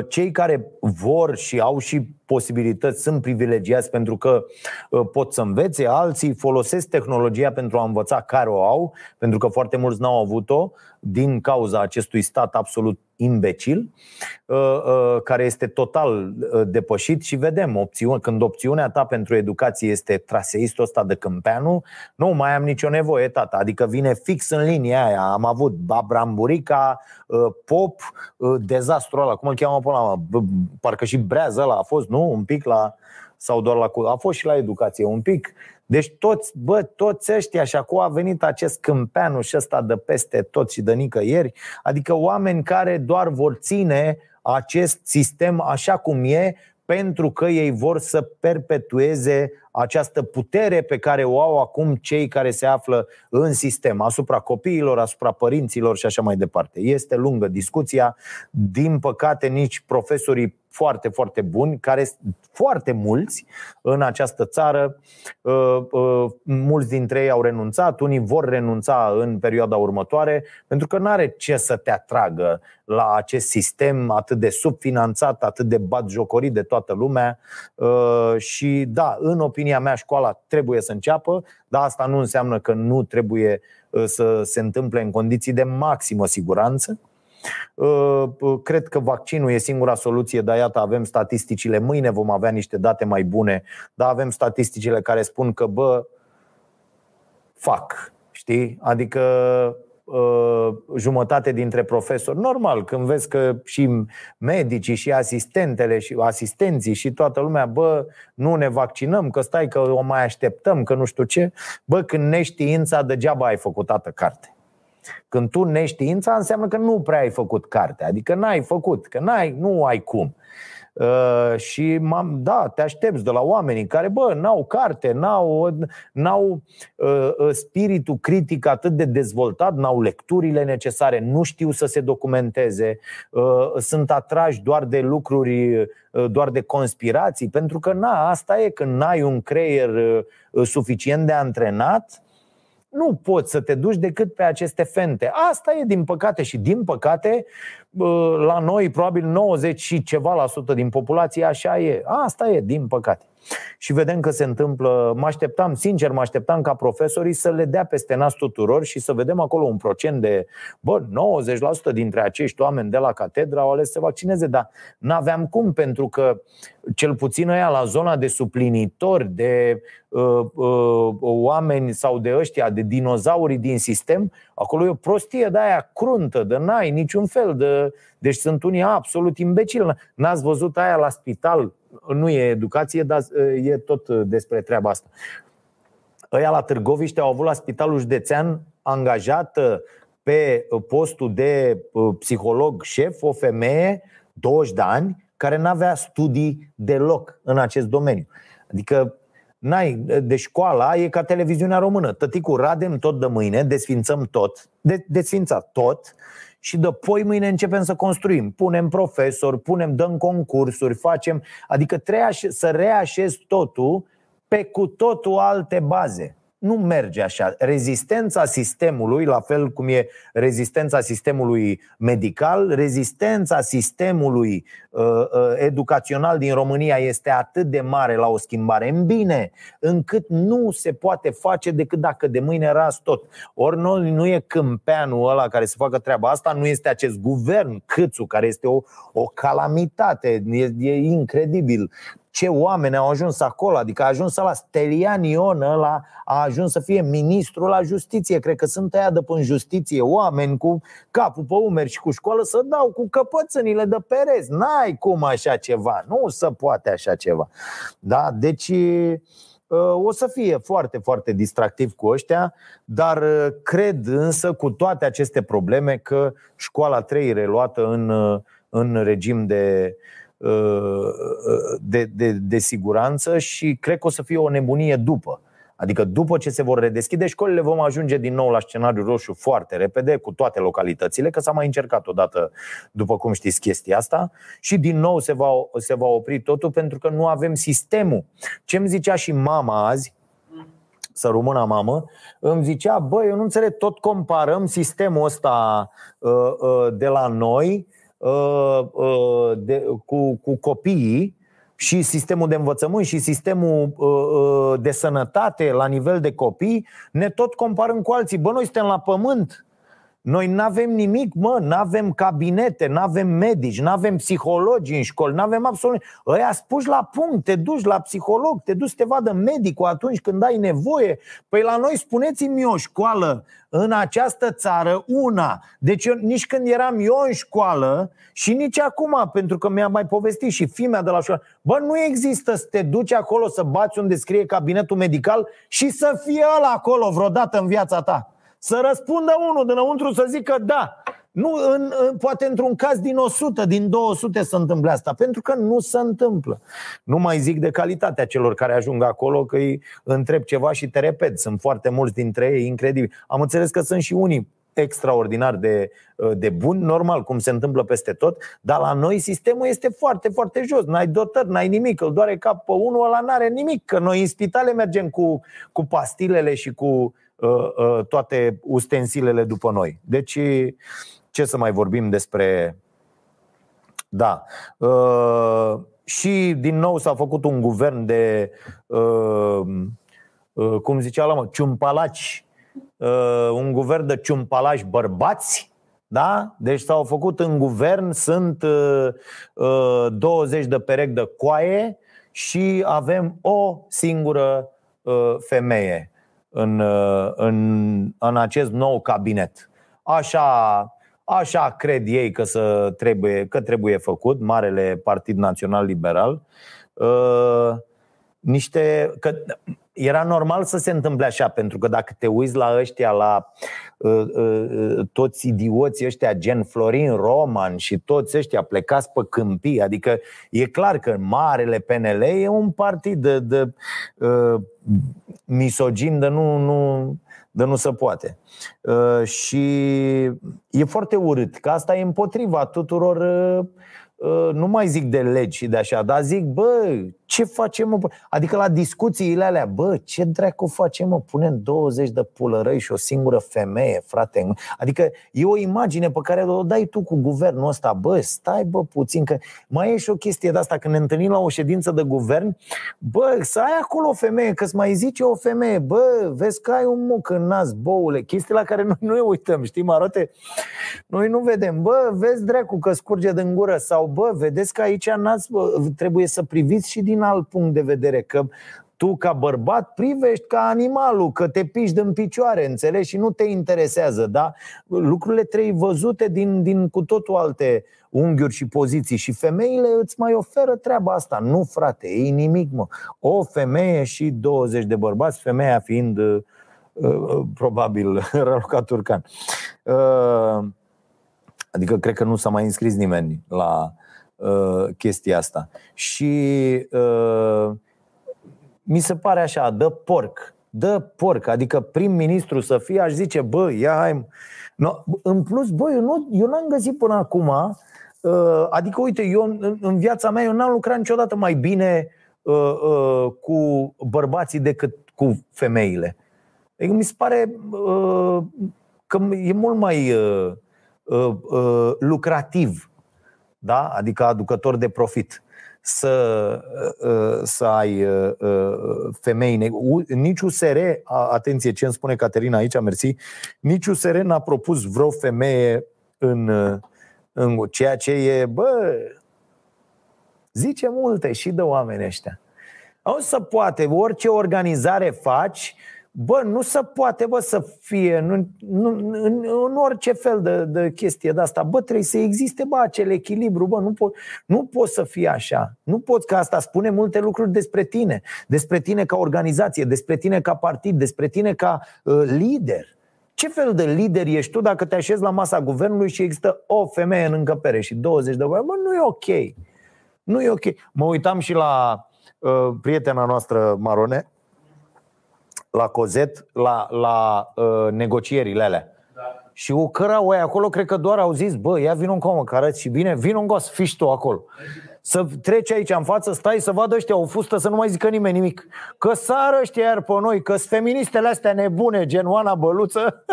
cei care vor și au și posibilități, sunt privilegiați pentru că uh, pot să învețe, alții folosesc tehnologia pentru a învăța care o au, pentru că foarte mulți n-au avut-o din cauza acestui stat absolut imbecil, uh, uh, care este total uh, depășit și vedem, opțiune, când opțiunea ta pentru educație este traseistul ăsta de câmpeanu, nu mai am nicio nevoie, tata. Adică vine fix în linia aia. Am avut Abraham Burica, Pop, dezastrul ăla, cum îl cheamă până la parcă și brează ăla a fost, nu? Un pic la sau doar la a fost și la educație un pic. Deci toți, bă, toți ăștia și acum a venit acest câmpeanuș și ăsta de peste tot și de nicăieri, adică oameni care doar vor ține acest sistem așa cum e pentru că ei vor să perpetueze această putere pe care o au acum cei care se află în sistem, asupra copiilor, asupra părinților și așa mai departe. Este lungă discuția. Din păcate, nici profesorii foarte, foarte buni, care foarte mulți în această țară. Uh, uh, mulți dintre ei au renunțat, unii vor renunța în perioada următoare, pentru că nu are ce să te atragă la acest sistem atât de subfinanțat, atât de batjocorit de toată lumea. Uh, și da, în opinia mea, școala trebuie să înceapă, dar asta nu înseamnă că nu trebuie să se întâmple în condiții de maximă siguranță Uh, uh, cred că vaccinul e singura soluție, dar iată avem statisticile. Mâine vom avea niște date mai bune, dar avem statisticile care spun că, bă, fac. Știi? Adică uh, jumătate dintre profesori. Normal, când vezi că și medicii și asistentele și asistenții și toată lumea, bă, nu ne vaccinăm, că stai că o mai așteptăm, că nu știu ce. Bă, când neștiința, degeaba ai făcut toată carte. Când tu neștiința înseamnă că nu prea ai făcut carte, adică n-ai făcut, că n-ai, nu ai cum. Uh, și m-am, da, te aștepți de la oamenii care, bă, n-au carte, n-au, n-au uh, uh, spiritul critic atât de dezvoltat, n-au lecturile necesare, nu știu să se documenteze, uh, sunt atrași doar de lucruri, uh, doar de conspirații, pentru că, na, asta e, când n-ai un creier uh, suficient de antrenat, nu poți să te duci decât pe aceste fente. Asta e din păcate și din păcate la noi probabil 90 și ceva la sută din populație așa e. Asta e, din păcate. Și vedem că se întâmplă, mă așteptam, sincer, mă așteptam ca profesorii să le dea peste nas tuturor și să vedem acolo un procent de, bă, 90% dintre acești oameni de la catedră au ales să vaccineze, dar n-aveam cum, pentru că cel puțin ăia la zona de suplinitori, de uh, uh, oameni sau de ăștia, de dinozauri din sistem, acolo e o prostie de aia cruntă, de n-ai niciun fel de... Deci sunt unii absolut imbecili. N-ați văzut aia la spital nu e educație, dar e tot despre treaba asta. Ăia la Târgoviște au avut la Spitalul Județean angajat pe postul de psiholog șef o femeie, 20 de ani, care nu avea studii deloc în acest domeniu. Adică N-ai, de școala e ca televiziunea română. Tăticul Radem tot de mâine, desfințăm tot, de, desfințat tot și de poi mâine începem să construim. Punem profesori, punem, dăm concursuri, facem, adică trebuie să reașez totul pe cu totul alte baze nu merge așa. Rezistența sistemului, la fel cum e rezistența sistemului medical, rezistența sistemului uh, uh, educațional din România este atât de mare la o schimbare în bine, încât nu se poate face decât dacă de mâine ras tot. Ori nu, nu e câmpeanul ăla care să facă treaba asta, nu este acest guvern Câțu, care este o, o calamitate, e, e incredibil ce oameni au ajuns acolo, adică a ajuns la Stelian Ion ăla, a ajuns să fie ministrul la justiție. Cred că sunt aia de până justiție, oameni cu capul pe umeri și cu școală să dau cu căpățânile de perez. N-ai cum așa ceva, nu se poate așa ceva. Da? Deci ă, o să fie foarte, foarte distractiv cu ăștia, dar ă, cred însă cu toate aceste probleme că școala 3 reluată în, în regim de, de, de, de siguranță și cred că o să fie o nebunie după. Adică după ce se vor redeschide școlile vom ajunge din nou la scenariul roșu foarte repede cu toate localitățile, că s-a mai încercat odată, după cum știți, chestia asta și din nou se va, se va opri totul pentru că nu avem sistemul. Ce îmi zicea și mama azi, să rămână mamă, îmi zicea, băi, eu nu înțeleg, tot comparăm sistemul ăsta uh, uh, de la noi Uh, uh, de, cu, cu copiii și sistemul de învățământ și sistemul uh, uh, de sănătate la nivel de copii, ne tot comparăm cu alții. Bă, noi suntem la pământ. Noi nu avem nimic, mă, nu avem cabinete, nu avem medici, nu avem psihologi în școli, nu avem absolut. Ăia spuși la punct, te duci la psiholog, te duci să te vadă medicul atunci când ai nevoie. Păi la noi spuneți-mi o școală în această țară, una. Deci eu, nici când eram eu în școală și nici acum, pentru că mi-a mai povestit și fimea de la școală, bă, nu există să te duci acolo să bați unde scrie cabinetul medical și să fie ăla acolo vreodată în viața ta. Să răspundă unul dinăuntru să zică da. Nu, în, în, poate într-un caz din 100, din 200 se întâmplă asta, pentru că nu se întâmplă. Nu mai zic de calitatea celor care ajung acolo, că îi întreb ceva și te repet. Sunt foarte mulți dintre ei incredibili. Am înțeles că sunt și unii extraordinar de, de bun, normal, cum se întâmplă peste tot, dar la noi sistemul este foarte, foarte jos. N-ai dotări, n-ai nimic, îl doare cap pe unul, ăla n-are nimic, că noi în spitale mergem cu, cu pastilele și cu Uh, uh, toate ustensilele după noi. Deci, ce să mai vorbim despre. Da. Uh, și din nou s-a făcut un guvern de, cum zicea la mă, ciumpalaci, un guvern de ciumpalași bărbați, da? Deci s-au făcut în guvern, sunt 20 de perechi de coaie și avem o singură femeie în, în, în acest nou cabinet. Așa, așa cred ei că, să trebuie, că trebuie făcut, Marele Partid Național Liberal. Uh, niște, că era normal să se întâmple așa, pentru că dacă te uiți la ăștia, la uh, uh, toți idioții ăștia, gen Florin Roman și toți ăștia plecați pe câmpii, adică e clar că marele PNL e un partid de, de uh, misogin, de nu, nu, de nu se poate. Uh, și e foarte urât, că asta e împotriva tuturor uh, Uh, nu mai zic de legi și de așa, dar zic, bă, ce facem, mă? Adică la discuțiile alea, bă, ce dracu facem, mă? Punem 20 de pulărăi și o singură femeie, frate. Adică e o imagine pe care o dai tu cu guvernul ăsta, bă, stai, bă, puțin, că mai e și o chestie de asta, când ne întâlnim la o ședință de guvern, bă, să ai acolo o femeie, că-ți mai zice o femeie, bă, vezi că ai un muc în nas, boule, chestii la care noi nu ne uităm, știi, marote? Noi nu vedem, bă, vezi dracu că scurge din gură sau bă, vedeți că aici n-ați, bă, trebuie să priviți și din alt punct de vedere, că tu ca bărbat privești ca animalul, că te piși din picioare, înțelegi? Și nu te interesează, da? Lucrurile trebuie văzute din, din cu totul alte unghiuri și poziții și femeile îți mai oferă treaba asta. Nu, frate, e nimic, mă. O femeie și 20 de bărbați, femeia fiind uh, uh, probabil Raluca Turcan. Uh, adică cred că nu s-a mai înscris nimeni la uh, chestia asta. Și uh, mi se pare așa, dă porc. Dă porc, adică prim-ministru să fie, aș zice, bă, ia hai. No, în plus, bă, eu, nu, eu n-am găsit până acum, uh, adică, uite, eu în, în viața mea, eu n-am lucrat niciodată mai bine uh, uh, cu bărbații decât cu femeile. Adică mi se pare uh, că e mult mai uh, uh, uh, lucrativ da? adică aducător de profit, să, uh, să ai uh, uh, femei. Nici USR, atenție ce îmi spune Caterina aici, mersi, nici USR n-a propus vreo femeie în, în ceea ce e, bă, zice multe și de oameni ăștia. O să poate, orice organizare faci, Bă, nu se poate, bă, să fie nu, nu, în, în orice fel de, de chestie de asta. Bă, trebuie să existe, bă, acel echilibru, bă, nu, po- nu poți să fie așa. Nu poți, că asta spune multe lucruri despre tine, despre tine ca organizație, despre tine ca partid, despre tine ca uh, lider. Ce fel de lider ești tu dacă te așezi la masa guvernului și există o femeie în încăpere și 20 de băieți? Bă, nu e ok. Nu e ok. Mă uitam și la uh, prietena noastră Marone, la Cozet, la, la uh, negocierile alea. Da. Și o cărau aia acolo, cred că doar au zis, bă, ia vină un comă, că arăți și bine, vină un gos, fiși tu acolo. Să treci aici în față, stai să vadă ăștia o fustă să nu mai zică nimeni nimic. Că sară ăștia iar pe noi, că feministele astea nebune, gen Oana Băluță.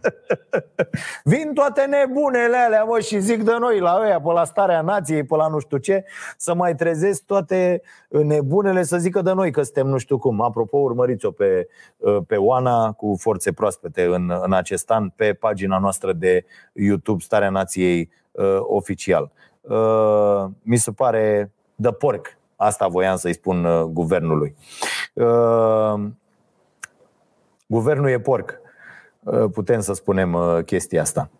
Vin toate nebunele alea, mă, și zic de noi la ăia, pe la starea nației, pe la nu știu ce Să mai trezesc toate nebunele să zică de noi că suntem nu știu cum. Apropo, urmăriți-o pe, pe Oana cu forțe proaspete în, în acest an pe pagina noastră de YouTube Starea Nației uh, oficial uh, Mi se pare de porc. Asta voiam să-i spun uh, guvernului. Uh, Guvernul e porc. Uh, Putem să spunem uh, chestia asta.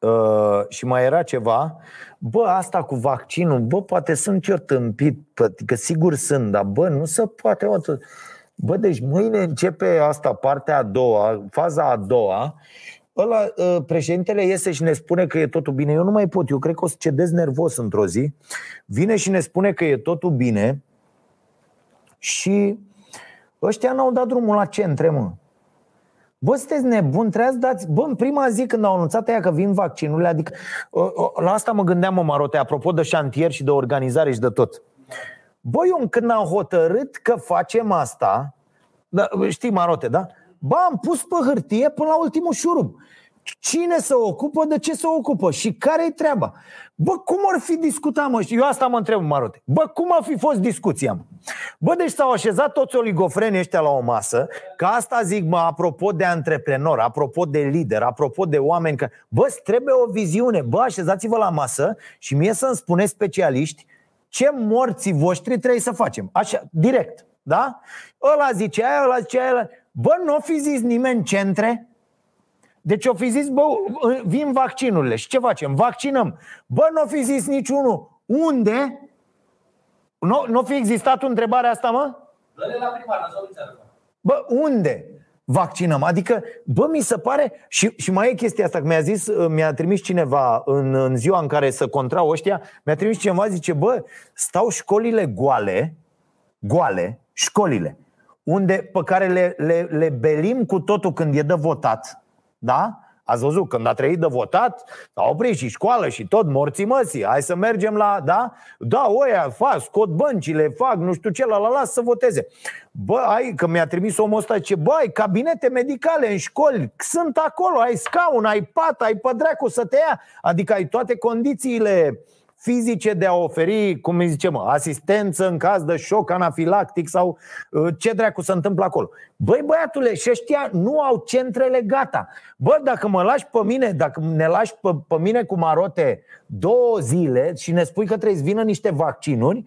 Uh, și mai era ceva, bă, asta cu vaccinul, bă, poate sunt eu tâmpit, că sigur sunt, dar bă, nu se poate. Mă, bă, deci mâine începe asta, partea a doua, faza a doua, ăla, uh, președintele iese și ne spune că e totul bine. Eu nu mai pot, eu cred că o să cedez nervos într-o zi. Vine și ne spune că e totul bine și ăștia n-au dat drumul la centre, mă. Bă, sunteți nebuni, trebuie să dați... Bă, în prima zi când au anunțat aia că vin vaccinurile, adică... La asta mă gândeam, mă, Marote, apropo de șantier și de organizare și de tot. Bă, eu când am hotărât că facem asta, da, știi, Marote, da? Bă, am pus pe hârtie până la ultimul șurub. Cine se ocupă, de ce se ocupă și care-i treaba? Bă, cum ar fi discutat, mă? Eu asta mă întreb, Marote. Bă, cum ar fi fost discuția, mă? Bă, deci s-au așezat toți oligofrenii ăștia la o masă, că asta zic, mă, apropo de antreprenor, apropo de lider, apropo de oameni, că, bă, trebuie o viziune. Bă, așezați-vă la masă și mie să-mi spuneți specialiști ce morții voștri trebuie să facem. Așa, direct, da? Ăla zice aia, ăla zice aia. Bă, nu fi zis nimeni centre? Deci o fi zis, bă, vin vaccinurile și ce facem? Vaccinăm. Bă, nu o fi zis niciunul. Unde? Nu, nu fi existat o întrebare asta, mă? Dă-le la primar, Bă, unde? vaccinăm. Adică, bă, mi se pare și, și mai e chestia asta, că mi-a zis, mi-a trimis cineva în, în ziua în care să contrau ăștia, mi-a trimis cineva, zice, bă, stau școlile goale, goale, școlile, unde, pe care le, le, le belim cu totul când e de votat, da? Ați văzut, când a trăit de votat, s-a oprit și școală și tot, morții măsii. Hai să mergem la, da? Da, oia fac, scot băncile, fac nu știu ce, la la la să voteze. Bă, ai, că mi-a trimis omul ăsta, ce bă, ai cabinete medicale în școli, sunt acolo, ai scaun, ai pat, ai pădreacu să te ia. Adică ai toate condițiile fizice de a oferi, cum îi zicem, asistență în caz de șoc anafilactic sau uh, ce dracu se întâmplă acolo. Băi, băiatule, și ăștia nu au centrele gata. Bă, dacă mă lași pe mine, dacă ne lași pe, pe mine cu marote două zile și ne spui că trebuie să vină niște vaccinuri,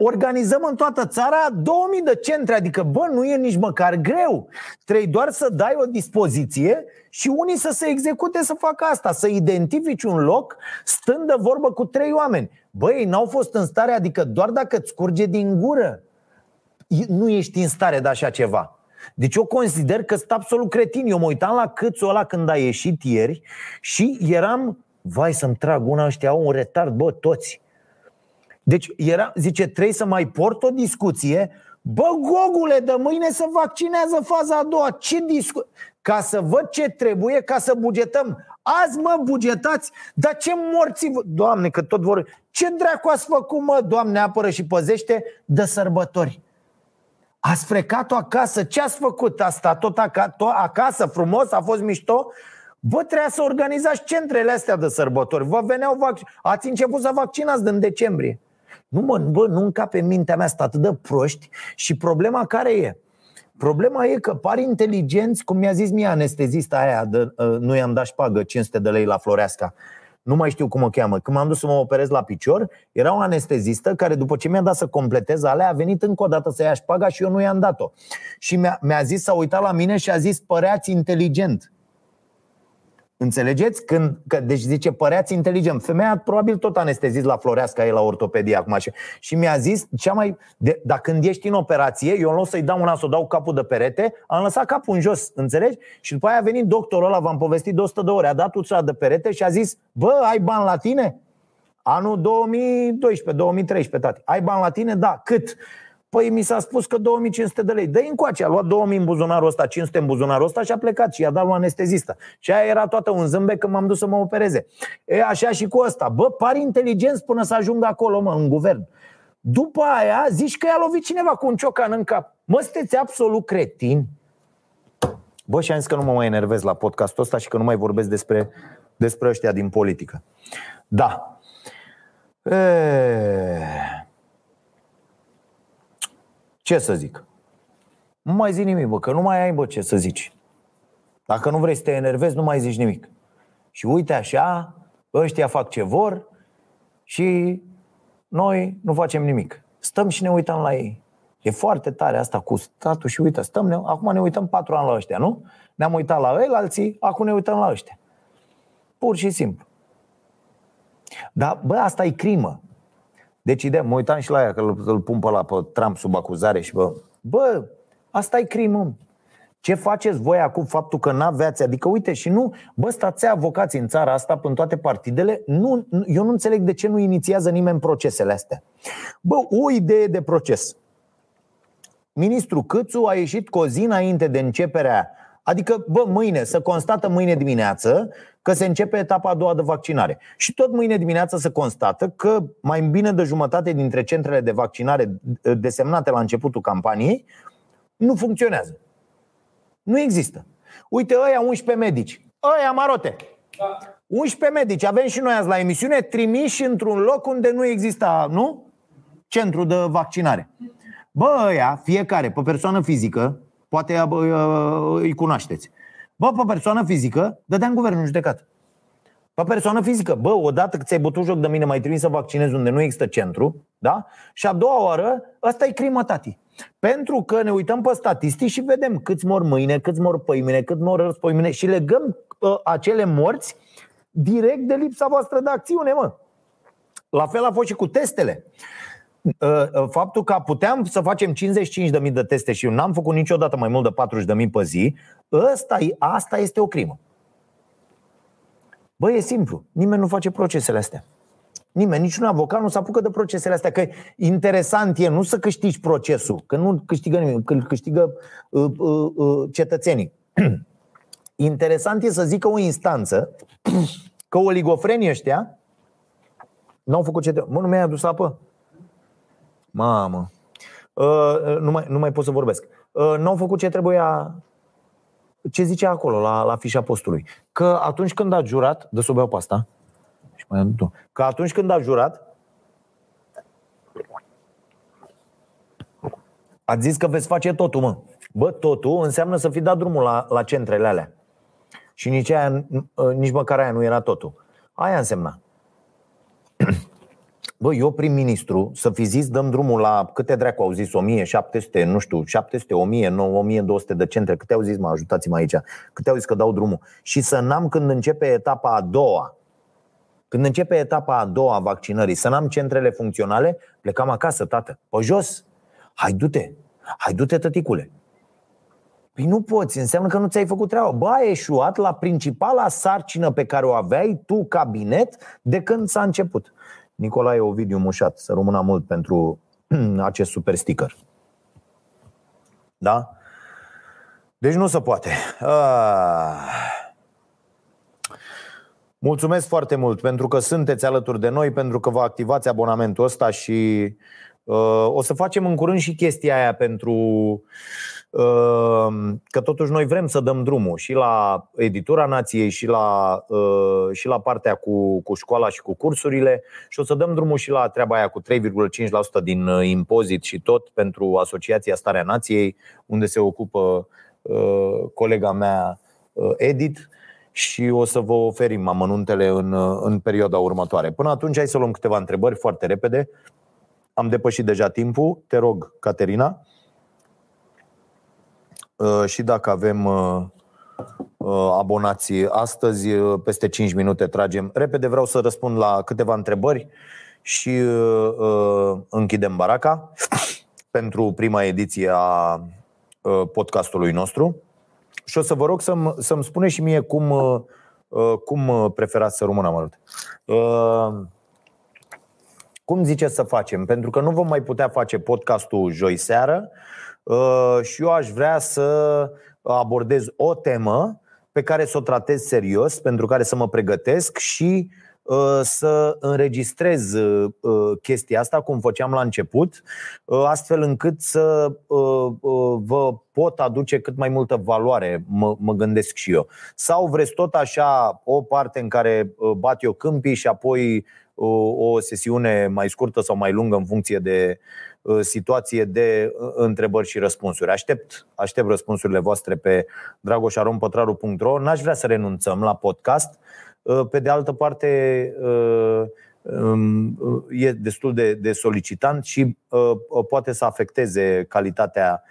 organizăm în toată țara 2000 de centre, adică bă, nu e nici măcar greu. Trebuie doar să dai o dispoziție și unii să se execute să facă asta, să identifici un loc stând de vorbă cu trei oameni. Băi, n-au fost în stare, adică doar dacă îți curge din gură, nu ești în stare de așa ceva. Deci eu consider că sunt absolut cretin. Eu mă uitam la câțul ăla când a ieșit ieri și eram, vai să-mi trag una, ăștia au un retard, bă, toți. Deci era, zice, trebuie să mai port o discuție. Bă, Gogule, de mâine să vaccinează faza a doua. Ce discu- Ca să văd ce trebuie ca să bugetăm. Azi mă bugetați, dar ce morți Doamne, că tot vor Ce dracu ați făcut mă, Doamne, apără și păzește De sărbători. Ați frecat-o acasă, ce ați făcut? A stat tot acasă, frumos, a fost mișto? Bă, trebuia să organizați centrele astea de sărbători. Vă veneau vac... Ați început să vaccinați din decembrie nu mă, bă, nu încape mintea mea, sunt atât de proști și problema care e? Problema e că par inteligenți, cum mi-a zis mie anestezista aia, de, uh, nu i-am dat șpagă 500 de lei la Floreasca. Nu mai știu cum o cheamă. Când m-am dus să mă operez la picior, era o anestezistă care după ce mi-a dat să completez alea, a venit încă o dată să ia șpaga și eu nu i-am dat-o. Și mi-a, mi-a zis, s-a uitat la mine și a zis, păreați inteligent. Înțelegeți? Când, că, deci zice, păreați inteligent. Femeia probabil tot anestezit la Floreasca, e la ortopedie acum. Și, și mi-a zis, cea mai, de, dacă când ești în operație, eu în loc să-i dau una, să o dau capul de perete, am lăsat capul în jos, înțelegi? Și după aia a venit doctorul ăla, v-am povestit de 100 de ore, a dat ușa de perete și a zis, bă, ai bani la tine? Anul 2012, 2013, tati. Ai bani la tine? Da. Cât? Păi mi s-a spus că 2500 de lei. dă încoace, a luat 2000 în buzunarul ăsta, 500 în buzunarul ăsta și a plecat și i-a dat la anestezistă. Și aia era toată un zâmbet când m-am dus să mă opereze. E așa și cu ăsta. Bă, pari inteligenți până să ajung acolo, mă, în guvern. După aia zici că i-a lovit cineva cu un ciocan în cap. Mă, sunteți absolut cretini. Bă, și am zis că nu mă mai enervez la podcastul ăsta și că nu mai vorbesc despre, despre ăștia din politică. Da. E... Ce să zic? Nu mai zic nimic, bă, că nu mai ai, bă, ce să zici. Dacă nu vrei să te enervezi, nu mai zici nimic. Și uite așa, ăștia fac ce vor și noi nu facem nimic. Stăm și ne uităm la ei. E foarte tare asta cu statul și uite, stăm, ne, acum ne uităm patru ani la ăștia, nu? Ne-am uitat la ei, la alții, acum ne uităm la ăștia. Pur și simplu. Dar, bă, asta e crimă. Deci, ideea, mă uitam și la ea, că îl, îl pun pe la pe Trump sub acuzare și bă, bă, asta e crimă. Ce faceți voi acum faptul că n-aveați? Adică, uite, și nu, bă, stați avocații în țara asta, în toate partidele, nu, eu nu înțeleg de ce nu inițiază nimeni procesele astea. Bă, o idee de proces. Ministrul Câțu a ieșit cu o zi înainte de începerea Adică, bă, mâine, să constată mâine dimineață că se începe etapa a doua de vaccinare. Și tot mâine dimineață se constată că mai bine de jumătate dintre centrele de vaccinare desemnate la începutul campaniei nu funcționează. Nu există. Uite, ăia 11 medici. Ăia marote. Da. 11 medici. Avem și noi azi la emisiune trimiși într-un loc unde nu exista, nu? Centru de vaccinare. Bă, ăia, fiecare, pe persoană fizică, poate îi cunoașteți. Bă, pe persoană fizică, dădea în guvernul judecat. Pe persoană fizică, bă, odată că ți-ai bătut joc de mine, mai trebuie să vaccinezi unde nu există centru, da? Și a doua oară, asta e crimă, tati. Pentru că ne uităm pe statistici și vedem câți mor mâine, câți mor păimine, cât mor răspoimine și legăm uh, acele morți direct de lipsa voastră de acțiune, mă. La fel a fost și cu testele. Uh, uh, faptul că puteam să facem 55.000 de teste și eu n-am făcut niciodată mai mult de 40.000 pe zi, ăsta, asta este o crimă. Băi, e simplu. Nimeni nu face procesele astea. Nimeni, niciun avocat nu se apucă de procesele astea. Că interesant e nu să câștigi procesul, că nu câștigă nimeni, că câștigă uh, uh, uh, cetățenii. interesant e să zică o instanță că oligofrenii ăștia n-au făcut ce... Mă, nu mi-ai adus apă? Mamă. Uh, nu, mai, nu mai pot să vorbesc. Uh, n-au făcut ce trebuia. Ce zice acolo, la, la fișa postului? Că atunci când a jurat, de sub pe asta, și mai tu, că atunci când a jurat, a zis că veți face totul, mă. Bă, totul înseamnă să fi dat drumul la, la centrele alea. Și nici, aia, nici măcar aia nu era totul. Aia însemna. Bă, eu prim-ministru, să fi zis, dăm drumul la câte dracu au zis, 1700, nu știu, 700, 1000, 9, 1200 de centre, câte au zis, mă, ajutați-mă aici, câte au zis că dau drumul. Și să n-am când începe etapa a doua, când începe etapa a doua a vaccinării, să n-am centrele funcționale, plecam acasă, tată, pe jos. Hai, du-te, hai, du-te, tăticule. Păi nu poți, înseamnă că nu ți-ai făcut treaba. Bă, ai eșuat la principala sarcină pe care o aveai tu, cabinet, de când s-a început. Nicolae Ovidiu Mușat, să rămână mult pentru acest super sticker. Da? Deci nu se poate. Ah. Mulțumesc foarte mult pentru că sunteți alături de noi, pentru că vă activați abonamentul ăsta și uh, o să facem în curând și chestia aia pentru Ehm, că totuși noi vrem să dăm drumul și la editura nației și la, eh, și la partea cu, cu școala și cu cursurile și o să dăm drumul și la treaba aia cu 3,5% din eh, impozit și tot pentru Asociația Starea Nației, unde se ocupă eh, colega mea Edit și o să vă oferim amănuntele în, în perioada următoare. Până atunci, hai să luăm câteva întrebări foarte repede. Am depășit deja timpul. Te rog, Caterina. Uh, și dacă avem uh, uh, abonații astăzi, peste 5 minute tragem. Repede vreau să răspund la câteva întrebări și închidem baraca pentru prima ediție a podcastului nostru. Și o să vă rog să-mi, să-mi spune și mie cum, cum preferați să rămână mult. Cum ziceți să facem? Pentru că nu vom mai putea face podcastul joi seară uh, și eu aș vrea să abordez o temă pe care să o tratez serios, pentru care să mă pregătesc și uh, să înregistrez uh, chestia asta cum făceam la început, astfel încât să vă pot aduce cât mai multă valoare, mă, mă gândesc și eu. Sau vreți tot așa o parte în care bat eu câmpii și apoi o sesiune mai scurtă sau mai lungă în funcție de uh, situație de uh, întrebări și răspunsuri. Aștept, aștept răspunsurile voastre pe dragoșarompătraru.ro N-aș vrea să renunțăm la podcast. Uh, pe de altă parte, um, e destul de, de solicitant și poate să afecteze calitatea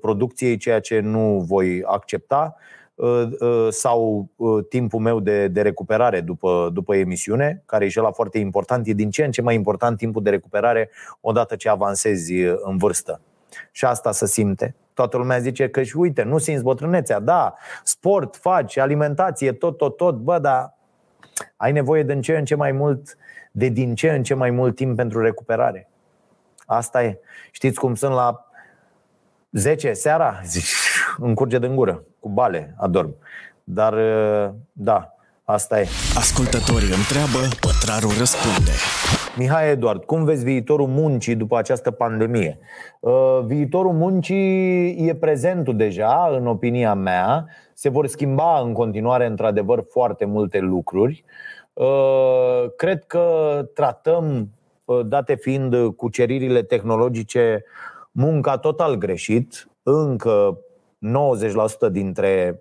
producției, ceea ce nu voi accepta. Uh, uh, sau uh, timpul meu de, de recuperare după, după emisiune, care e și la foarte important, e din ce în ce mai important timpul de recuperare odată ce avansezi în vârstă. Și asta se simte. Toată lumea zice că și uite, nu simți bătrânețea, da, sport faci, alimentație, tot, tot, tot, bă, dar ai nevoie de în ce în ce mai mult, de din ce în ce mai mult timp pentru recuperare. Asta e. Știți cum sunt la 10 seara? Zici, încurge din gură, cu bale, adorm. Dar, da, asta e. Ascultătorii întreabă, pătrarul răspunde. Mihai Eduard, cum vezi viitorul muncii după această pandemie? Viitorul muncii e prezentul deja, în opinia mea. Se vor schimba în continuare, într-adevăr, foarte multe lucruri. Cred că tratăm, date fiind cuceririle tehnologice, munca total greșit. Încă 90% dintre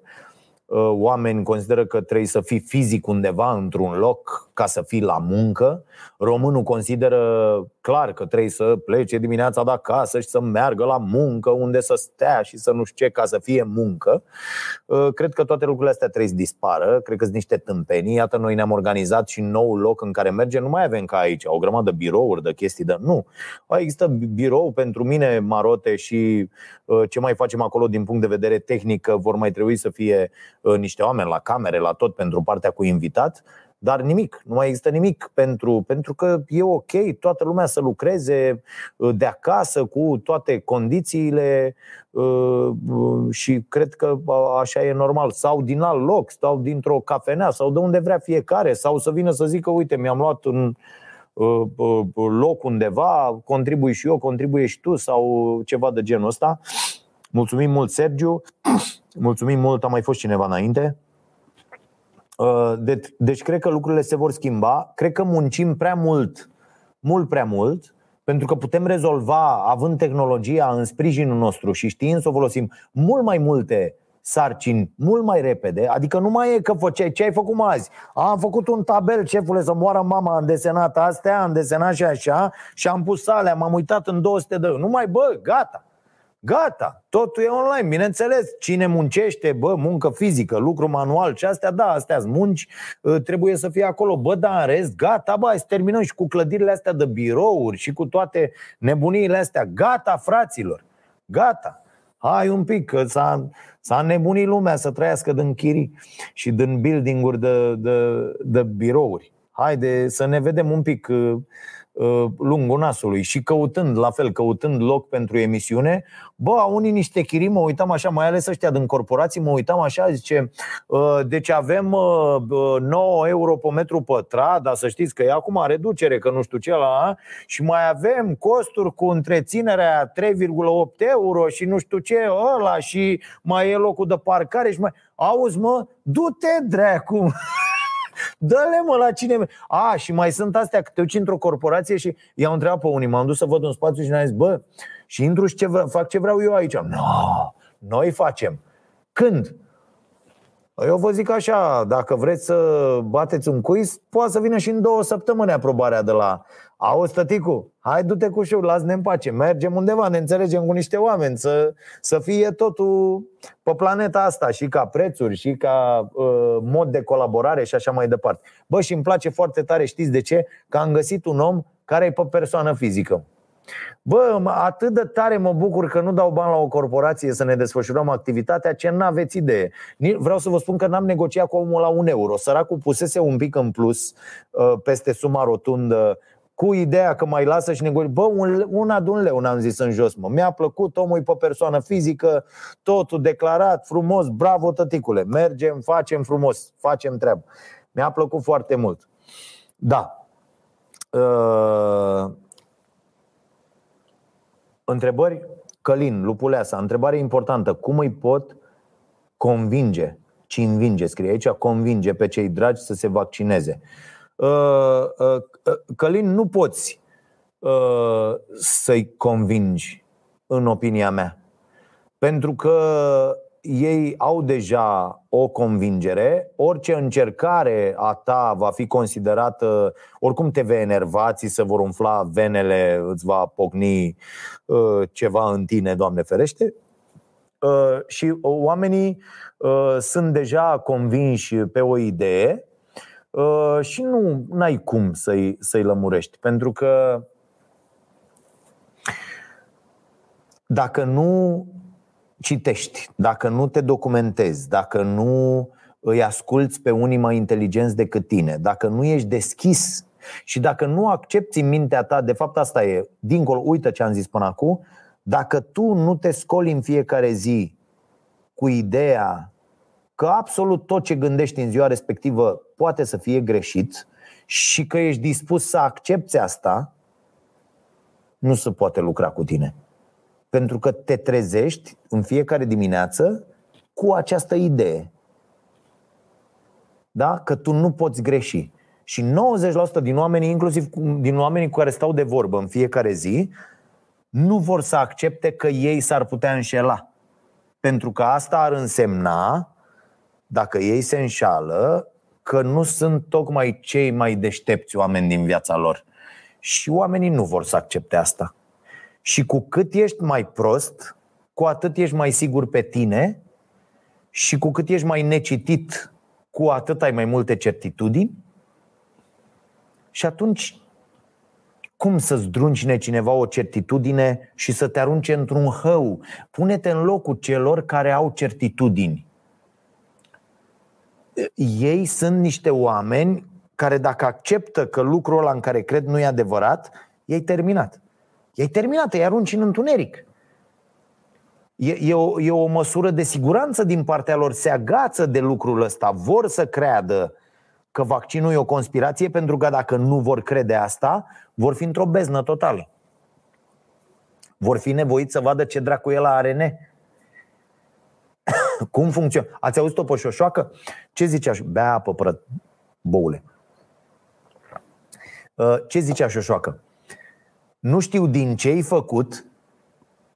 uh, oameni consideră că trebuie să fii fizic undeva într-un loc ca să fii la muncă. Românul consideră clar că trebuie să plece dimineața de acasă și să meargă la muncă, unde să stea și să nu știu ce, ca să fie muncă. Uh, cred că toate lucrurile astea trebuie să dispară. Cred că sunt niște tâmpenii. Iată, noi ne-am organizat și nou loc în care mergem. Nu mai avem ca aici o grămadă de birouri, de chestii, de nu. Există birou pentru mine, marote și uh, ce mai facem acolo din punct de vedere tehnic, vor mai trebui să fie uh, niște oameni la camere, la tot pentru partea cu invitat dar nimic, nu mai există nimic pentru, pentru că e ok toată lumea să lucreze uh, de acasă cu toate condițiile uh, uh, și cred că așa e normal. Sau din alt loc, sau dintr-o cafenea, sau de unde vrea fiecare, sau să vină să zică, uite, mi-am luat un loc undeva, contribui și eu, contribuie și tu, sau ceva de genul ăsta. Mulțumim mult, Sergiu. Mulțumim mult, a mai fost cineva înainte. Uh, deci, deci cred că lucrurile se vor schimba. Cred că muncim prea mult, mult prea mult, pentru că putem rezolva, având tehnologia în sprijinul nostru și știind să o folosim mult mai multe sarcini mult mai repede, adică nu mai e că făceai ce ai făcut azi. Am făcut un tabel, șefule, să moară mama, am desenat astea, am desenat și așa și am pus alea, m-am uitat în 200 de Nu mai, bă, gata. Gata, totul e online, bineînțeles. Cine muncește, bă, muncă fizică, lucru manual și astea, da, astea munci, ă, trebuie să fie acolo. Bă, da, în rest, gata, bă, să terminăm și cu clădirile astea de birouri și cu toate nebuniile astea. Gata, fraților, gata. Hai un pic, că s-a, s-a nebunit lumea să trăiască din chirii și din building-uri de, de, de birouri. Haide să ne vedem un pic ă, Uh, lungul nasului și căutând, la fel, căutând loc pentru emisiune, bă, a unii niște chirii, mă uitam așa, mai ales ăștia din corporații, mă uitam așa, zice, uh, deci avem 9 uh, euro pe metru pătrat, dar să știți că e acum reducere, că nu știu ce la și mai avem costuri cu întreținerea 3,8 euro și nu știu ce ăla și mai e locul de parcare și mai... Auzi, mă, du-te, dracu! Dă-le mă la cine A, și mai sunt astea că te duci într-o corporație și i-au întrebat pe unii. M-am dus să văd un spațiu și ne-am zis Bă, și intru și ce vreau, fac ce vreau eu aici. No, noi facem. Când? Eu vă zic așa, dacă vreți să bateți un quiz, poate să vină și în două săptămâni aprobarea de la Auzi, tăticu, hai du-te cu șur, las-ne în pace Mergem undeva, ne înțelegem cu niște oameni Să, să fie totul pe planeta asta Și ca prețuri, și ca uh, mod de colaborare și așa mai departe Bă, și îmi place foarte tare, știți de ce? Că am găsit un om care e pe persoană fizică Bă, atât de tare mă bucur că nu dau bani la o corporație să ne desfășurăm activitatea ce n-aveți idee. Vreau să vă spun că n-am negociat cu omul la un euro. Săracul pusese un pic în plus uh, peste suma rotundă cu ideea că mai lasă și negoci. Bă, un, una de un leu n-am zis în jos, mă. Mi-a plăcut, omul e pe persoană fizică, totul declarat, frumos, bravo, tăticule. Mergem, facem frumos, facem treabă. Mi-a plăcut foarte mult. Da. Uh... Întrebări? Călin, Lupuleasa, întrebare importantă. Cum îi pot convinge, ci învinge, scrie aici, convinge pe cei dragi să se vaccineze? Uh, uh, Călin, nu poți uh, să-i convingi, în opinia mea. Pentru că ei au deja o convingere, orice încercare a ta va fi considerată, oricum te vei enerva, ți se vor umfla venele, îți va pocni uh, ceva în tine, Doamne ferește. Uh, și oamenii uh, sunt deja convinși pe o idee și nu ai cum să-i, să-i lămurești, pentru că dacă nu citești, dacă nu te documentezi, dacă nu îi asculți pe unii mai inteligenți decât tine, dacă nu ești deschis și dacă nu accepti în mintea ta, de fapt asta e, dincolo, uită ce am zis până acum, dacă tu nu te scoli în fiecare zi cu ideea că absolut tot ce gândești în ziua respectivă poate să fie greșit și că ești dispus să accepti asta, nu se poate lucra cu tine. Pentru că te trezești în fiecare dimineață cu această idee. Da? Că tu nu poți greși. Și 90% din oamenii, inclusiv din oamenii cu care stau de vorbă în fiecare zi, nu vor să accepte că ei s-ar putea înșela. Pentru că asta ar însemna, dacă ei se înșală, că nu sunt tocmai cei mai deștepți oameni din viața lor. Și oamenii nu vor să accepte asta. Și cu cât ești mai prost, cu atât ești mai sigur pe tine și cu cât ești mai necitit, cu atât ai mai multe certitudini. Și atunci, cum să-ți druncine cineva o certitudine și să te arunce într-un hău? Pune-te în locul celor care au certitudini. Ei sunt niște oameni care dacă acceptă că lucrul ăla în care cred nu e adevărat, ei terminat. E terminat, îi arunci în întuneric. E, e, o, e o măsură de siguranță din partea lor, se agață de lucrul ăsta, vor să creadă că vaccinul e o conspirație, pentru că dacă nu vor crede asta, vor fi într-o beznă totală. Vor fi nevoiți să vadă ce dracu e la ARN. Cum funcționează? Ați auzit-o pe șoșoacă? Ce zicea? Bea apă, pră... boule. Uh, ce zicea șoșoacă? nu știu din ce ai făcut,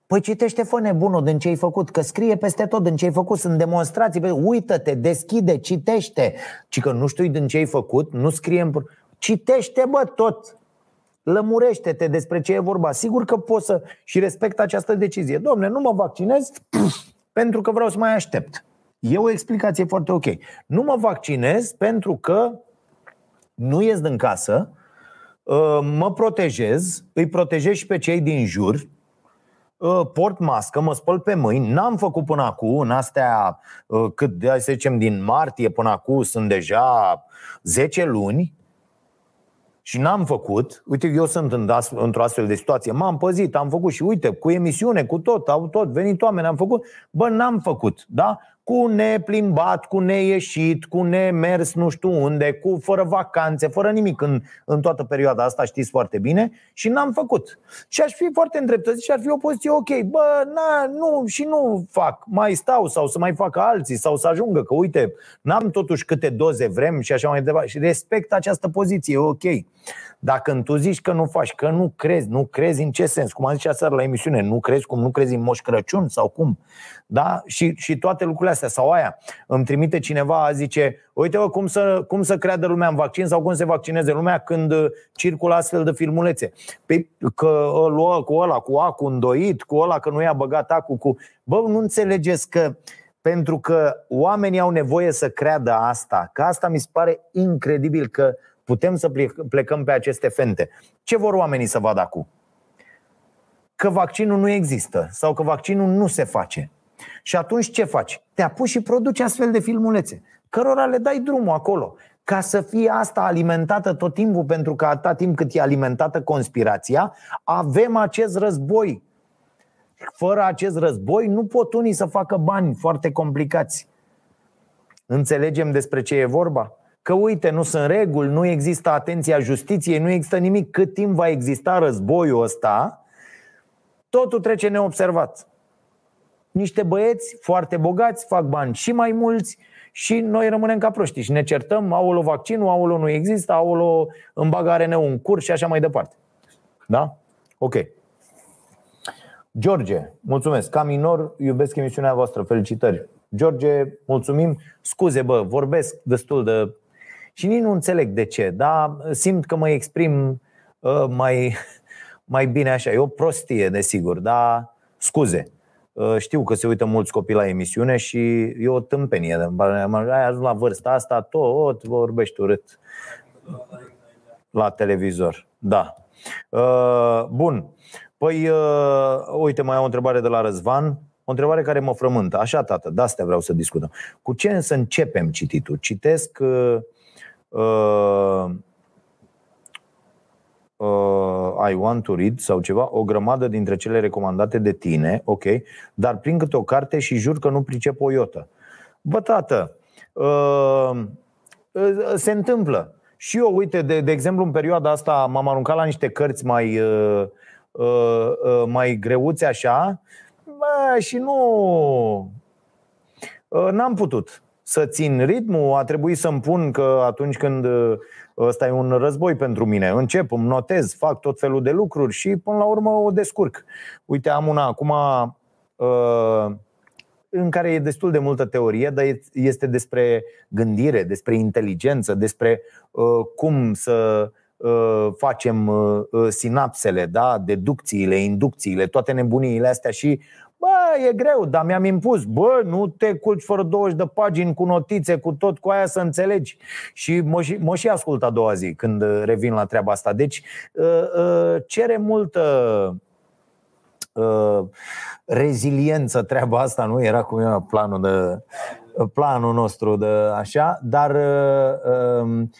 Păi citește, fă nebunul din ce ai făcut, că scrie peste tot din ce ai făcut, sunt demonstrații, păi, uită-te, deschide, citește. Ci că nu știu din ce ai făcut, nu scrie în... Citește, bă, tot. Lămurește-te despre ce e vorba. Sigur că poți să și respect această decizie. Domne, nu mă vaccinez pentru că vreau să mai aștept. E o explicație foarte ok. Nu mă vaccinez pentru că nu ies din casă, Uh, mă protejez, îi protejez și pe cei din jur, uh, port mască, mă spăl pe mâini, n-am făcut până acum, în astea uh, cât, de să zicem, din martie până acum sunt deja 10 luni și n-am făcut, uite, eu sunt în, într-o astfel de situație, m-am păzit, am făcut și uite, cu emisiune, cu tot, au tot venit oameni, am făcut, bă, n-am făcut, da? Cu neplimbat, cu neieșit, cu nemers nu știu unde, cu fără vacanțe, fără nimic în, în toată perioada asta, știți foarte bine, și n-am făcut. Și aș fi foarte îndreptățit și ar fi o poziție ok, bă, na, nu, și nu fac, mai stau sau să mai facă alții sau să ajungă, că uite, n-am totuși câte doze vrem și așa mai departe. Și respect această poziție, ok. Dacă tu zici că nu faci, că nu crezi, nu crezi în ce sens? Cum am zis aseară la emisiune, nu crezi cum nu crezi în Moș Crăciun sau cum? Da? Și, și toate lucrurile astea. Sau aia, îmi trimite cineva, zice, uite vă cum să, cum să creadă lumea în vaccin sau cum se vaccineze lumea când uh, circulă astfel de filmulețe. Pe, că lua cu ăla, cu acul îndoit, cu ăla că nu i-a băgat acul, cu... Bă, nu înțelegeți că pentru că oamenii au nevoie să creadă asta, că asta mi se pare incredibil că putem să plecăm pe aceste fente. Ce vor oamenii să vadă acum? Că vaccinul nu există sau că vaccinul nu se face. Și atunci ce faci? Te apuci și produci astfel de filmulețe, cărora le dai drumul acolo. ca să fie asta alimentată tot timpul, pentru că atâta timp cât e alimentată conspirația, avem acest război. Fără acest război nu pot unii să facă bani foarte complicați. Înțelegem despre ce e vorba? Că uite, nu sunt reguli, nu există atenția justiției, nu există nimic. Cât timp va exista războiul ăsta, totul trece neobservat. Niște băieți foarte bogați fac bani și mai mulți și noi rămânem ca proști și ne certăm, aolo vaccinul, aolo nu există, aolo în bagare ne un curs și așa mai departe. Da? Ok. George, mulțumesc. Ca minor, iubesc emisiunea voastră. Felicitări. George, mulțumim. Scuze, bă, vorbesc destul de... Și nici nu înțeleg de ce, dar simt că mă exprim uh, mai, mai bine așa. E o prostie, desigur, dar scuze. Uh, știu că se uită mulți copii la emisiune și e o tâmpenie. Ai ajuns la vârsta asta, tot vorbești urât la televizor. Da. Uh, bun. Păi, uh, uite, mai am o întrebare de la Răzvan. O întrebare care mă frământă. Așa, tată, de astea vreau să discutăm. Cu ce să începem cititul? Citesc uh, uh, uh, I want to read sau ceva, o grămadă dintre cele recomandate de tine, ok, dar prin câte o carte și jur că nu pricep o iotă. Bă, tată, uh, uh, se întâmplă. Și eu, uite, de, de exemplu, în perioada asta m-am aruncat la niște cărți mai, uh, uh, uh, mai greuți așa bă, și nu... Uh, n-am putut să țin ritmul, a trebuit să-mi pun că atunci când uh, ăsta e un război pentru mine, încep, îmi notez, fac tot felul de lucruri și până la urmă o descurc. Uite, am una acum uh, în care e destul de multă teorie, dar este despre gândire, despre inteligență, despre cum să facem sinapsele, da? deducțiile, inducțiile, toate nebuniile astea și Bă, e greu, dar mi-am impus Bă, nu te culci fără 20 de pagini cu notițe, cu tot cu aia să înțelegi Și mă și, mă și ascult a doua zi când revin la treaba asta Deci uh, uh, cere multă uh, reziliență treaba asta, nu? Era cum era planul de planul nostru de așa, dar um,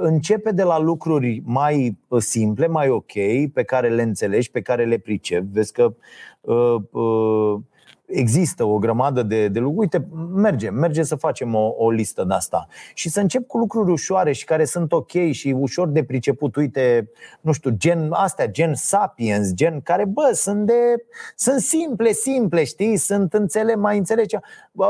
începe de la lucruri mai simple, mai ok, pe care le înțelegi, pe care le pricepi. Vezi că uh, uh, există o grămadă de, de lucruri. Uite, merge, merge să facem o, o listă de asta. Și să încep cu lucruri ușoare și care sunt ok și ușor de priceput. Uite, nu știu, gen astea, gen Sapiens, gen care, bă, sunt de sunt simple, simple, știi? Sunt înțele, mai înțelege.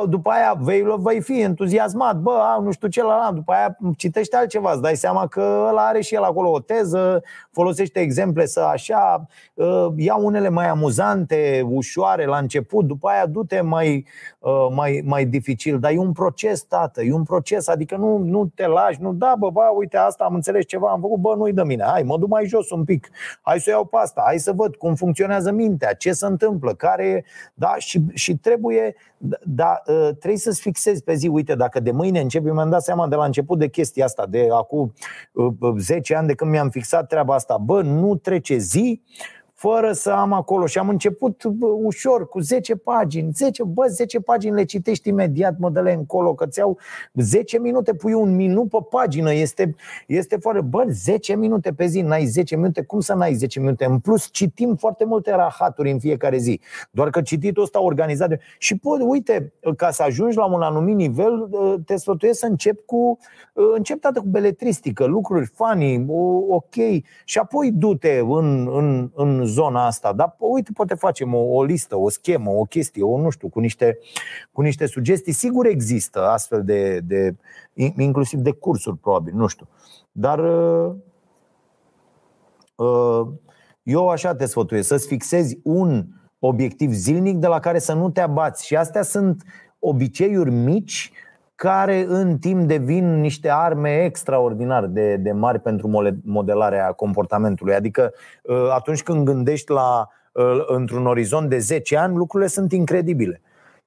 După aia vei, vei fi entuziasmat, bă, a, nu știu ce la după aia citește altceva, îți dai seama că ăla are și el acolo o teză, folosește exemple să așa, ă, ia unele mai amuzante, ușoare la început, după după aia du-te mai, uh, mai, mai dificil. Dar e un proces, tată, e un proces. Adică nu, nu te lași, nu da, bă, bă, uite, asta am înțeles ceva, am făcut, bă, nu-i de mine. Hai, mă duc mai jos un pic. Hai să iau pe asta, hai să văd cum funcționează mintea, ce se întâmplă, care da, și, și trebuie, da, uh, trebuie să-ți fixezi pe zi. Uite, dacă de mâine începi, mi-am dat seama de la început de chestia asta, de acum 10 uh, ani de când mi-am fixat treaba asta. Bă, nu trece zi fără să am acolo și am început ușor cu 10 pagini 10, bă, 10 pagini le citești imediat, mă dă încolo Că ți iau 10 minute, pui un minut pe pagină Este, este foarte, bă, 10 minute pe zi N-ai 10 minute, cum să n-ai 10 minute? În plus citim foarte multe rahaturi în fiecare zi Doar că cititul ăsta organizat de... Și pă, uite, ca să ajungi la un anumit nivel Te sfătuiesc să încep cu Încep toată cu beletristică, lucruri funny, ok Și apoi du-te în, în, în zona asta. Dar uite, poate facem o, o listă, o schemă, o chestie, o nu știu, cu niște, cu niște sugestii. Sigur există astfel de, de inclusiv de cursuri, probabil, nu știu. Dar uh, uh, eu așa te sfătuiesc, să-ți fixezi un obiectiv zilnic de la care să nu te abați. Și astea sunt obiceiuri mici care în timp devin niște arme extraordinar de, de mari pentru modelarea comportamentului. Adică uh, atunci când gândești la uh, într-un orizont de 10 ani, lucrurile sunt incredibile.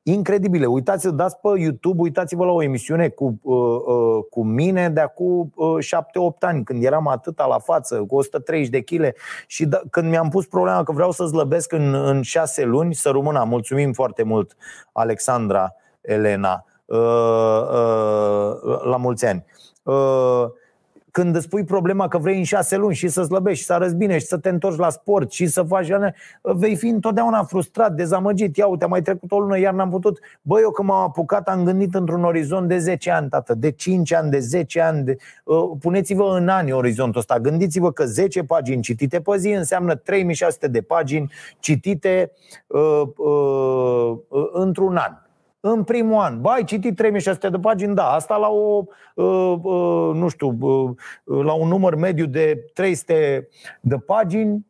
Incredibile. Uitați-vă, dați pe YouTube, uitați-vă la o emisiune cu, uh, cu mine de acum 7-8 ani, când eram atâta la față, cu 130 de kg și da, când mi-am pus problema că vreau să slăbesc în, în 6 luni, să rămână. Mulțumim foarte mult, Alexandra, Elena. Uh, uh, la mulți ani. uh, când îți pui problema că vrei în șase luni și să slăbești și să arăți bine și să te întorci la sport și să faci vei fi întotdeauna frustrat, dezamăgit. Ia uite, mai trecut o lună, iar n-am putut. Băi, eu când m-am apucat, am gândit într-un orizont de 10 ani, tată, de 5 ani, de 10 ani. De... Uh, puneți-vă în ani orizontul ăsta. Gândiți-vă că 10 pagini citite pe zi înseamnă 3600 de pagini citite uh, uh, uh, într-un an în primul an. Ba, ai citit 3600 de pagini? Da, asta la o, uh, uh, nu știu, uh, la un număr mediu de 300 de pagini,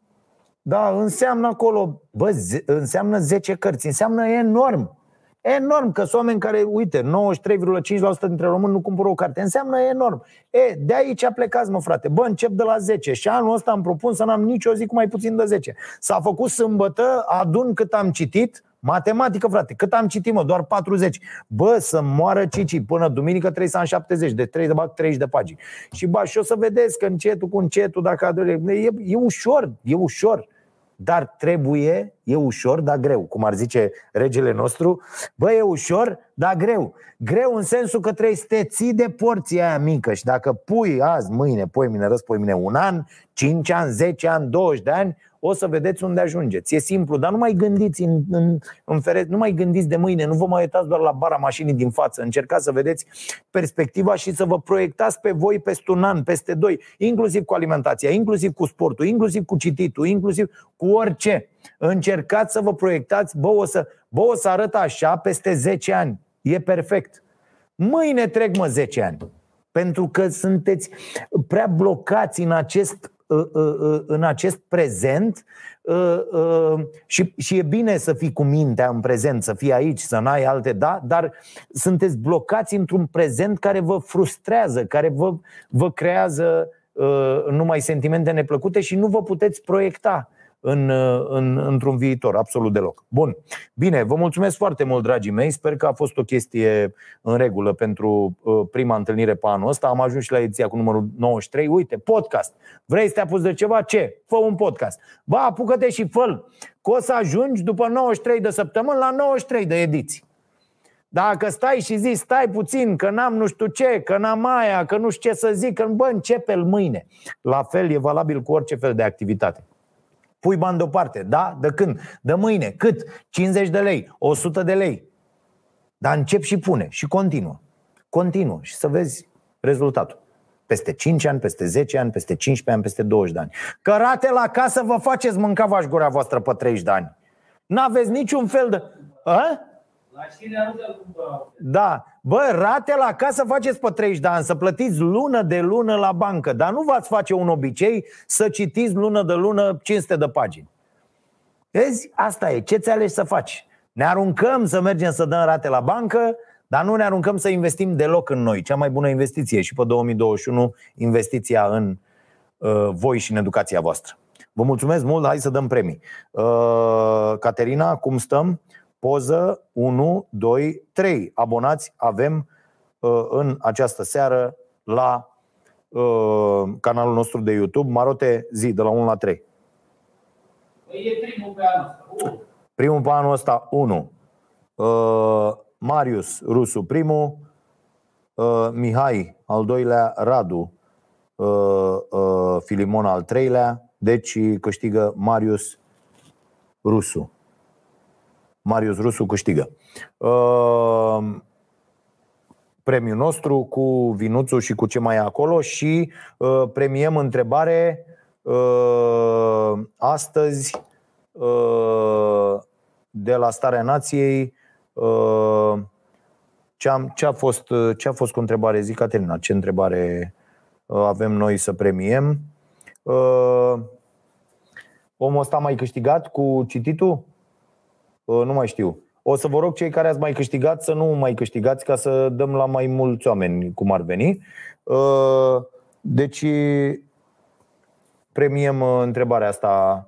da, înseamnă acolo, bă, înseamnă 10 cărți, înseamnă enorm. Enorm, că sunt oameni care, uite, 93,5% dintre români nu cumpără o carte. Înseamnă enorm. E, de aici plecați, mă, frate. Bă, încep de la 10 și anul ăsta am propun să n-am nicio zi cu mai puțin de 10. S-a făcut sâmbătă, adun cât am citit, Matematică, frate, cât am citit, mă, doar 40. Bă, să moară Cici, până duminică trebuie să am 70, de 3 de bag 30 de pagini. Și ba, și o să vedeți că încetul cu încetul, dacă adore, e, e ușor, e ușor. Dar trebuie, e ușor, dar greu, cum ar zice regele nostru. Bă, e ușor, dar greu. Greu în sensul că trebuie să te ții de porția aia mică și dacă pui azi, mâine, poi mine, răspoi mine un an, 5 ani, 10 ani, 20 de ani, o să vedeți unde ajungeți. E simplu, dar nu mai gândiți în, în, în fere, nu mai gândiți de mâine, nu vă mai uitați doar la bara mașinii din față. Încercați să vedeți perspectiva și să vă proiectați pe voi peste un an, peste doi, inclusiv cu alimentația, inclusiv cu sportul, inclusiv cu cititul, inclusiv cu orice. Încercați să vă proiectați, bă, o să, bă, o să arăt așa peste 10 ani. E perfect. Mâine trec, mă, 10 ani. Pentru că sunteți prea blocați în acest Uh, uh, uh, în acest prezent și, și e bine să fii cu mintea în prezent, să fii aici, să n-ai alte, da, dar sunteți blocați într-un prezent care vă frustrează, care vă, vă creează numai sentimente neplăcute și nu vă puteți proiecta în, în, într-un viitor, absolut deloc. Bun. Bine, vă mulțumesc foarte mult, dragii mei. Sper că a fost o chestie în regulă pentru uh, prima întâlnire pe anul ăsta. Am ajuns și la ediția cu numărul 93. Uite, podcast. Vrei să te apuci de ceva? Ce? Fă un podcast. Ba, apucă-te și fă Că o să ajungi după 93 de săptămâni la 93 de ediții. Dacă stai și zici, stai puțin, că n-am nu știu ce, că n-am aia, că nu știu ce să zic, că bă, începe-l mâine. La fel e valabil cu orice fel de activitate. Pui bani deoparte, da? De când? De mâine. Cât? 50 de lei, 100 de lei. Dar încep și pune și continuă. Continuă și să vezi rezultatul. Peste 5 ani, peste 10 ani, peste 15 ani, peste 20 de ani. Că rate la casă vă faceți mânca vaș gura voastră pe 30 de ani. N-aveți niciun fel de... A? La știrea nu Da. Bă, rate la casă faceți pe 30 de ani, să plătiți lună de lună la bancă, dar nu v-ați face un obicei să citiți lună de lună 500 de pagini. Vezi? Asta e. Ce ți alegi să faci? Ne aruncăm să mergem să dăm rate la bancă, dar nu ne aruncăm să investim deloc în noi. Cea mai bună investiție și pe 2021 investiția în uh, voi și în educația voastră. Vă mulțumesc mult, hai să dăm premii. Uh, Caterina, cum stăm? Poză 1, 2, 3. Abonați avem uh, în această seară la uh, canalul nostru de YouTube. Marote, zi, de la 1 la 3. Păi e primul pe anul ăsta. Primul pe anul ăsta, 1. Uh, Marius Rusu, primul. Uh, Mihai, al doilea. Radu, uh, uh, Filimon, al treilea. Deci câștigă Marius Rusu. Marius Rusu câștigă. Uh, premiul nostru cu vinuțul și cu ce mai e acolo și uh, premiem întrebare uh, astăzi uh, de la Starea Nației uh, ce, am, ce, a fost, ce a fost cu întrebare? Zic, Caterina, ce întrebare uh, avem noi să premiem? Uh, omul ăsta mai câștigat cu cititul? Uh, nu mai știu. O să vă rog cei care ați mai câștigat să nu mai câștigați ca să dăm la mai mulți oameni cum ar veni. Uh, deci premiem uh, întrebarea asta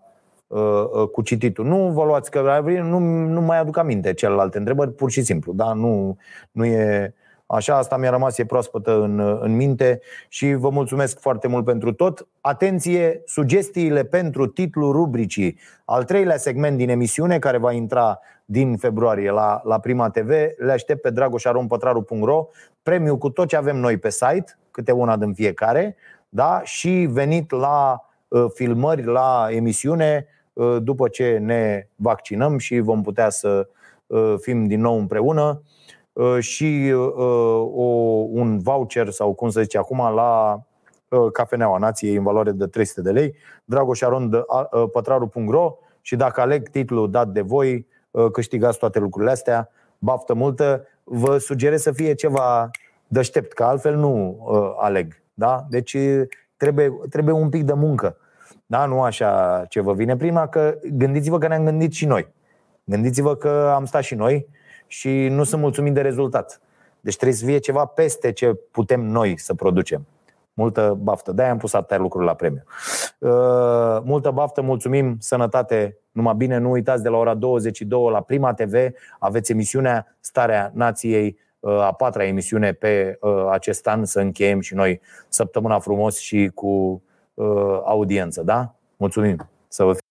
cu cititul. Nu vă luați că nu, nu mai aduc aminte celelalte întrebări, pur și simplu. Da? Nu, nu e Așa, asta mi-a rămas, e proaspătă în, în minte și vă mulțumesc foarte mult pentru tot. Atenție, sugestiile pentru titlul rubricii, al treilea segment din emisiune care va intra din februarie la, la Prima TV. Le aștept pe dragoșaronpătraru.ro Premiu cu tot ce avem noi pe site, câte una din fiecare, da? și venit la uh, filmări, la emisiune, uh, după ce ne vaccinăm și vom putea să uh, fim din nou împreună uh, și uh, o, un voucher sau cum să zice acum la uh, Cafeneaua Nației în valoare de 300 de lei, dragoșarondpătraru.ro și dacă aleg titlul dat de voi, uh, câștigați toate lucrurile astea. Baftă multă! Vă sugerez să fie ceva deștept, că altfel nu uh, aleg. Da? Deci trebuie, trebuie un pic de muncă. Da? Nu așa ce vă vine prima, că gândiți-vă că ne-am gândit și noi. Gândiți-vă că am stat și noi și nu sunt mulțumit de rezultat. Deci trebuie să fie ceva peste ce putem noi să producem. Multă baftă. De-aia am pus atâtea lucruri la premiu. Uh, multă baftă, mulțumim, sănătate, numai bine, nu uitați de la ora 22 la Prima TV aveți emisiunea Starea Nației, uh, a patra emisiune pe uh, acest an, să încheiem și noi săptămâna frumos și cu audiență, da? Mulțumim, să vă fie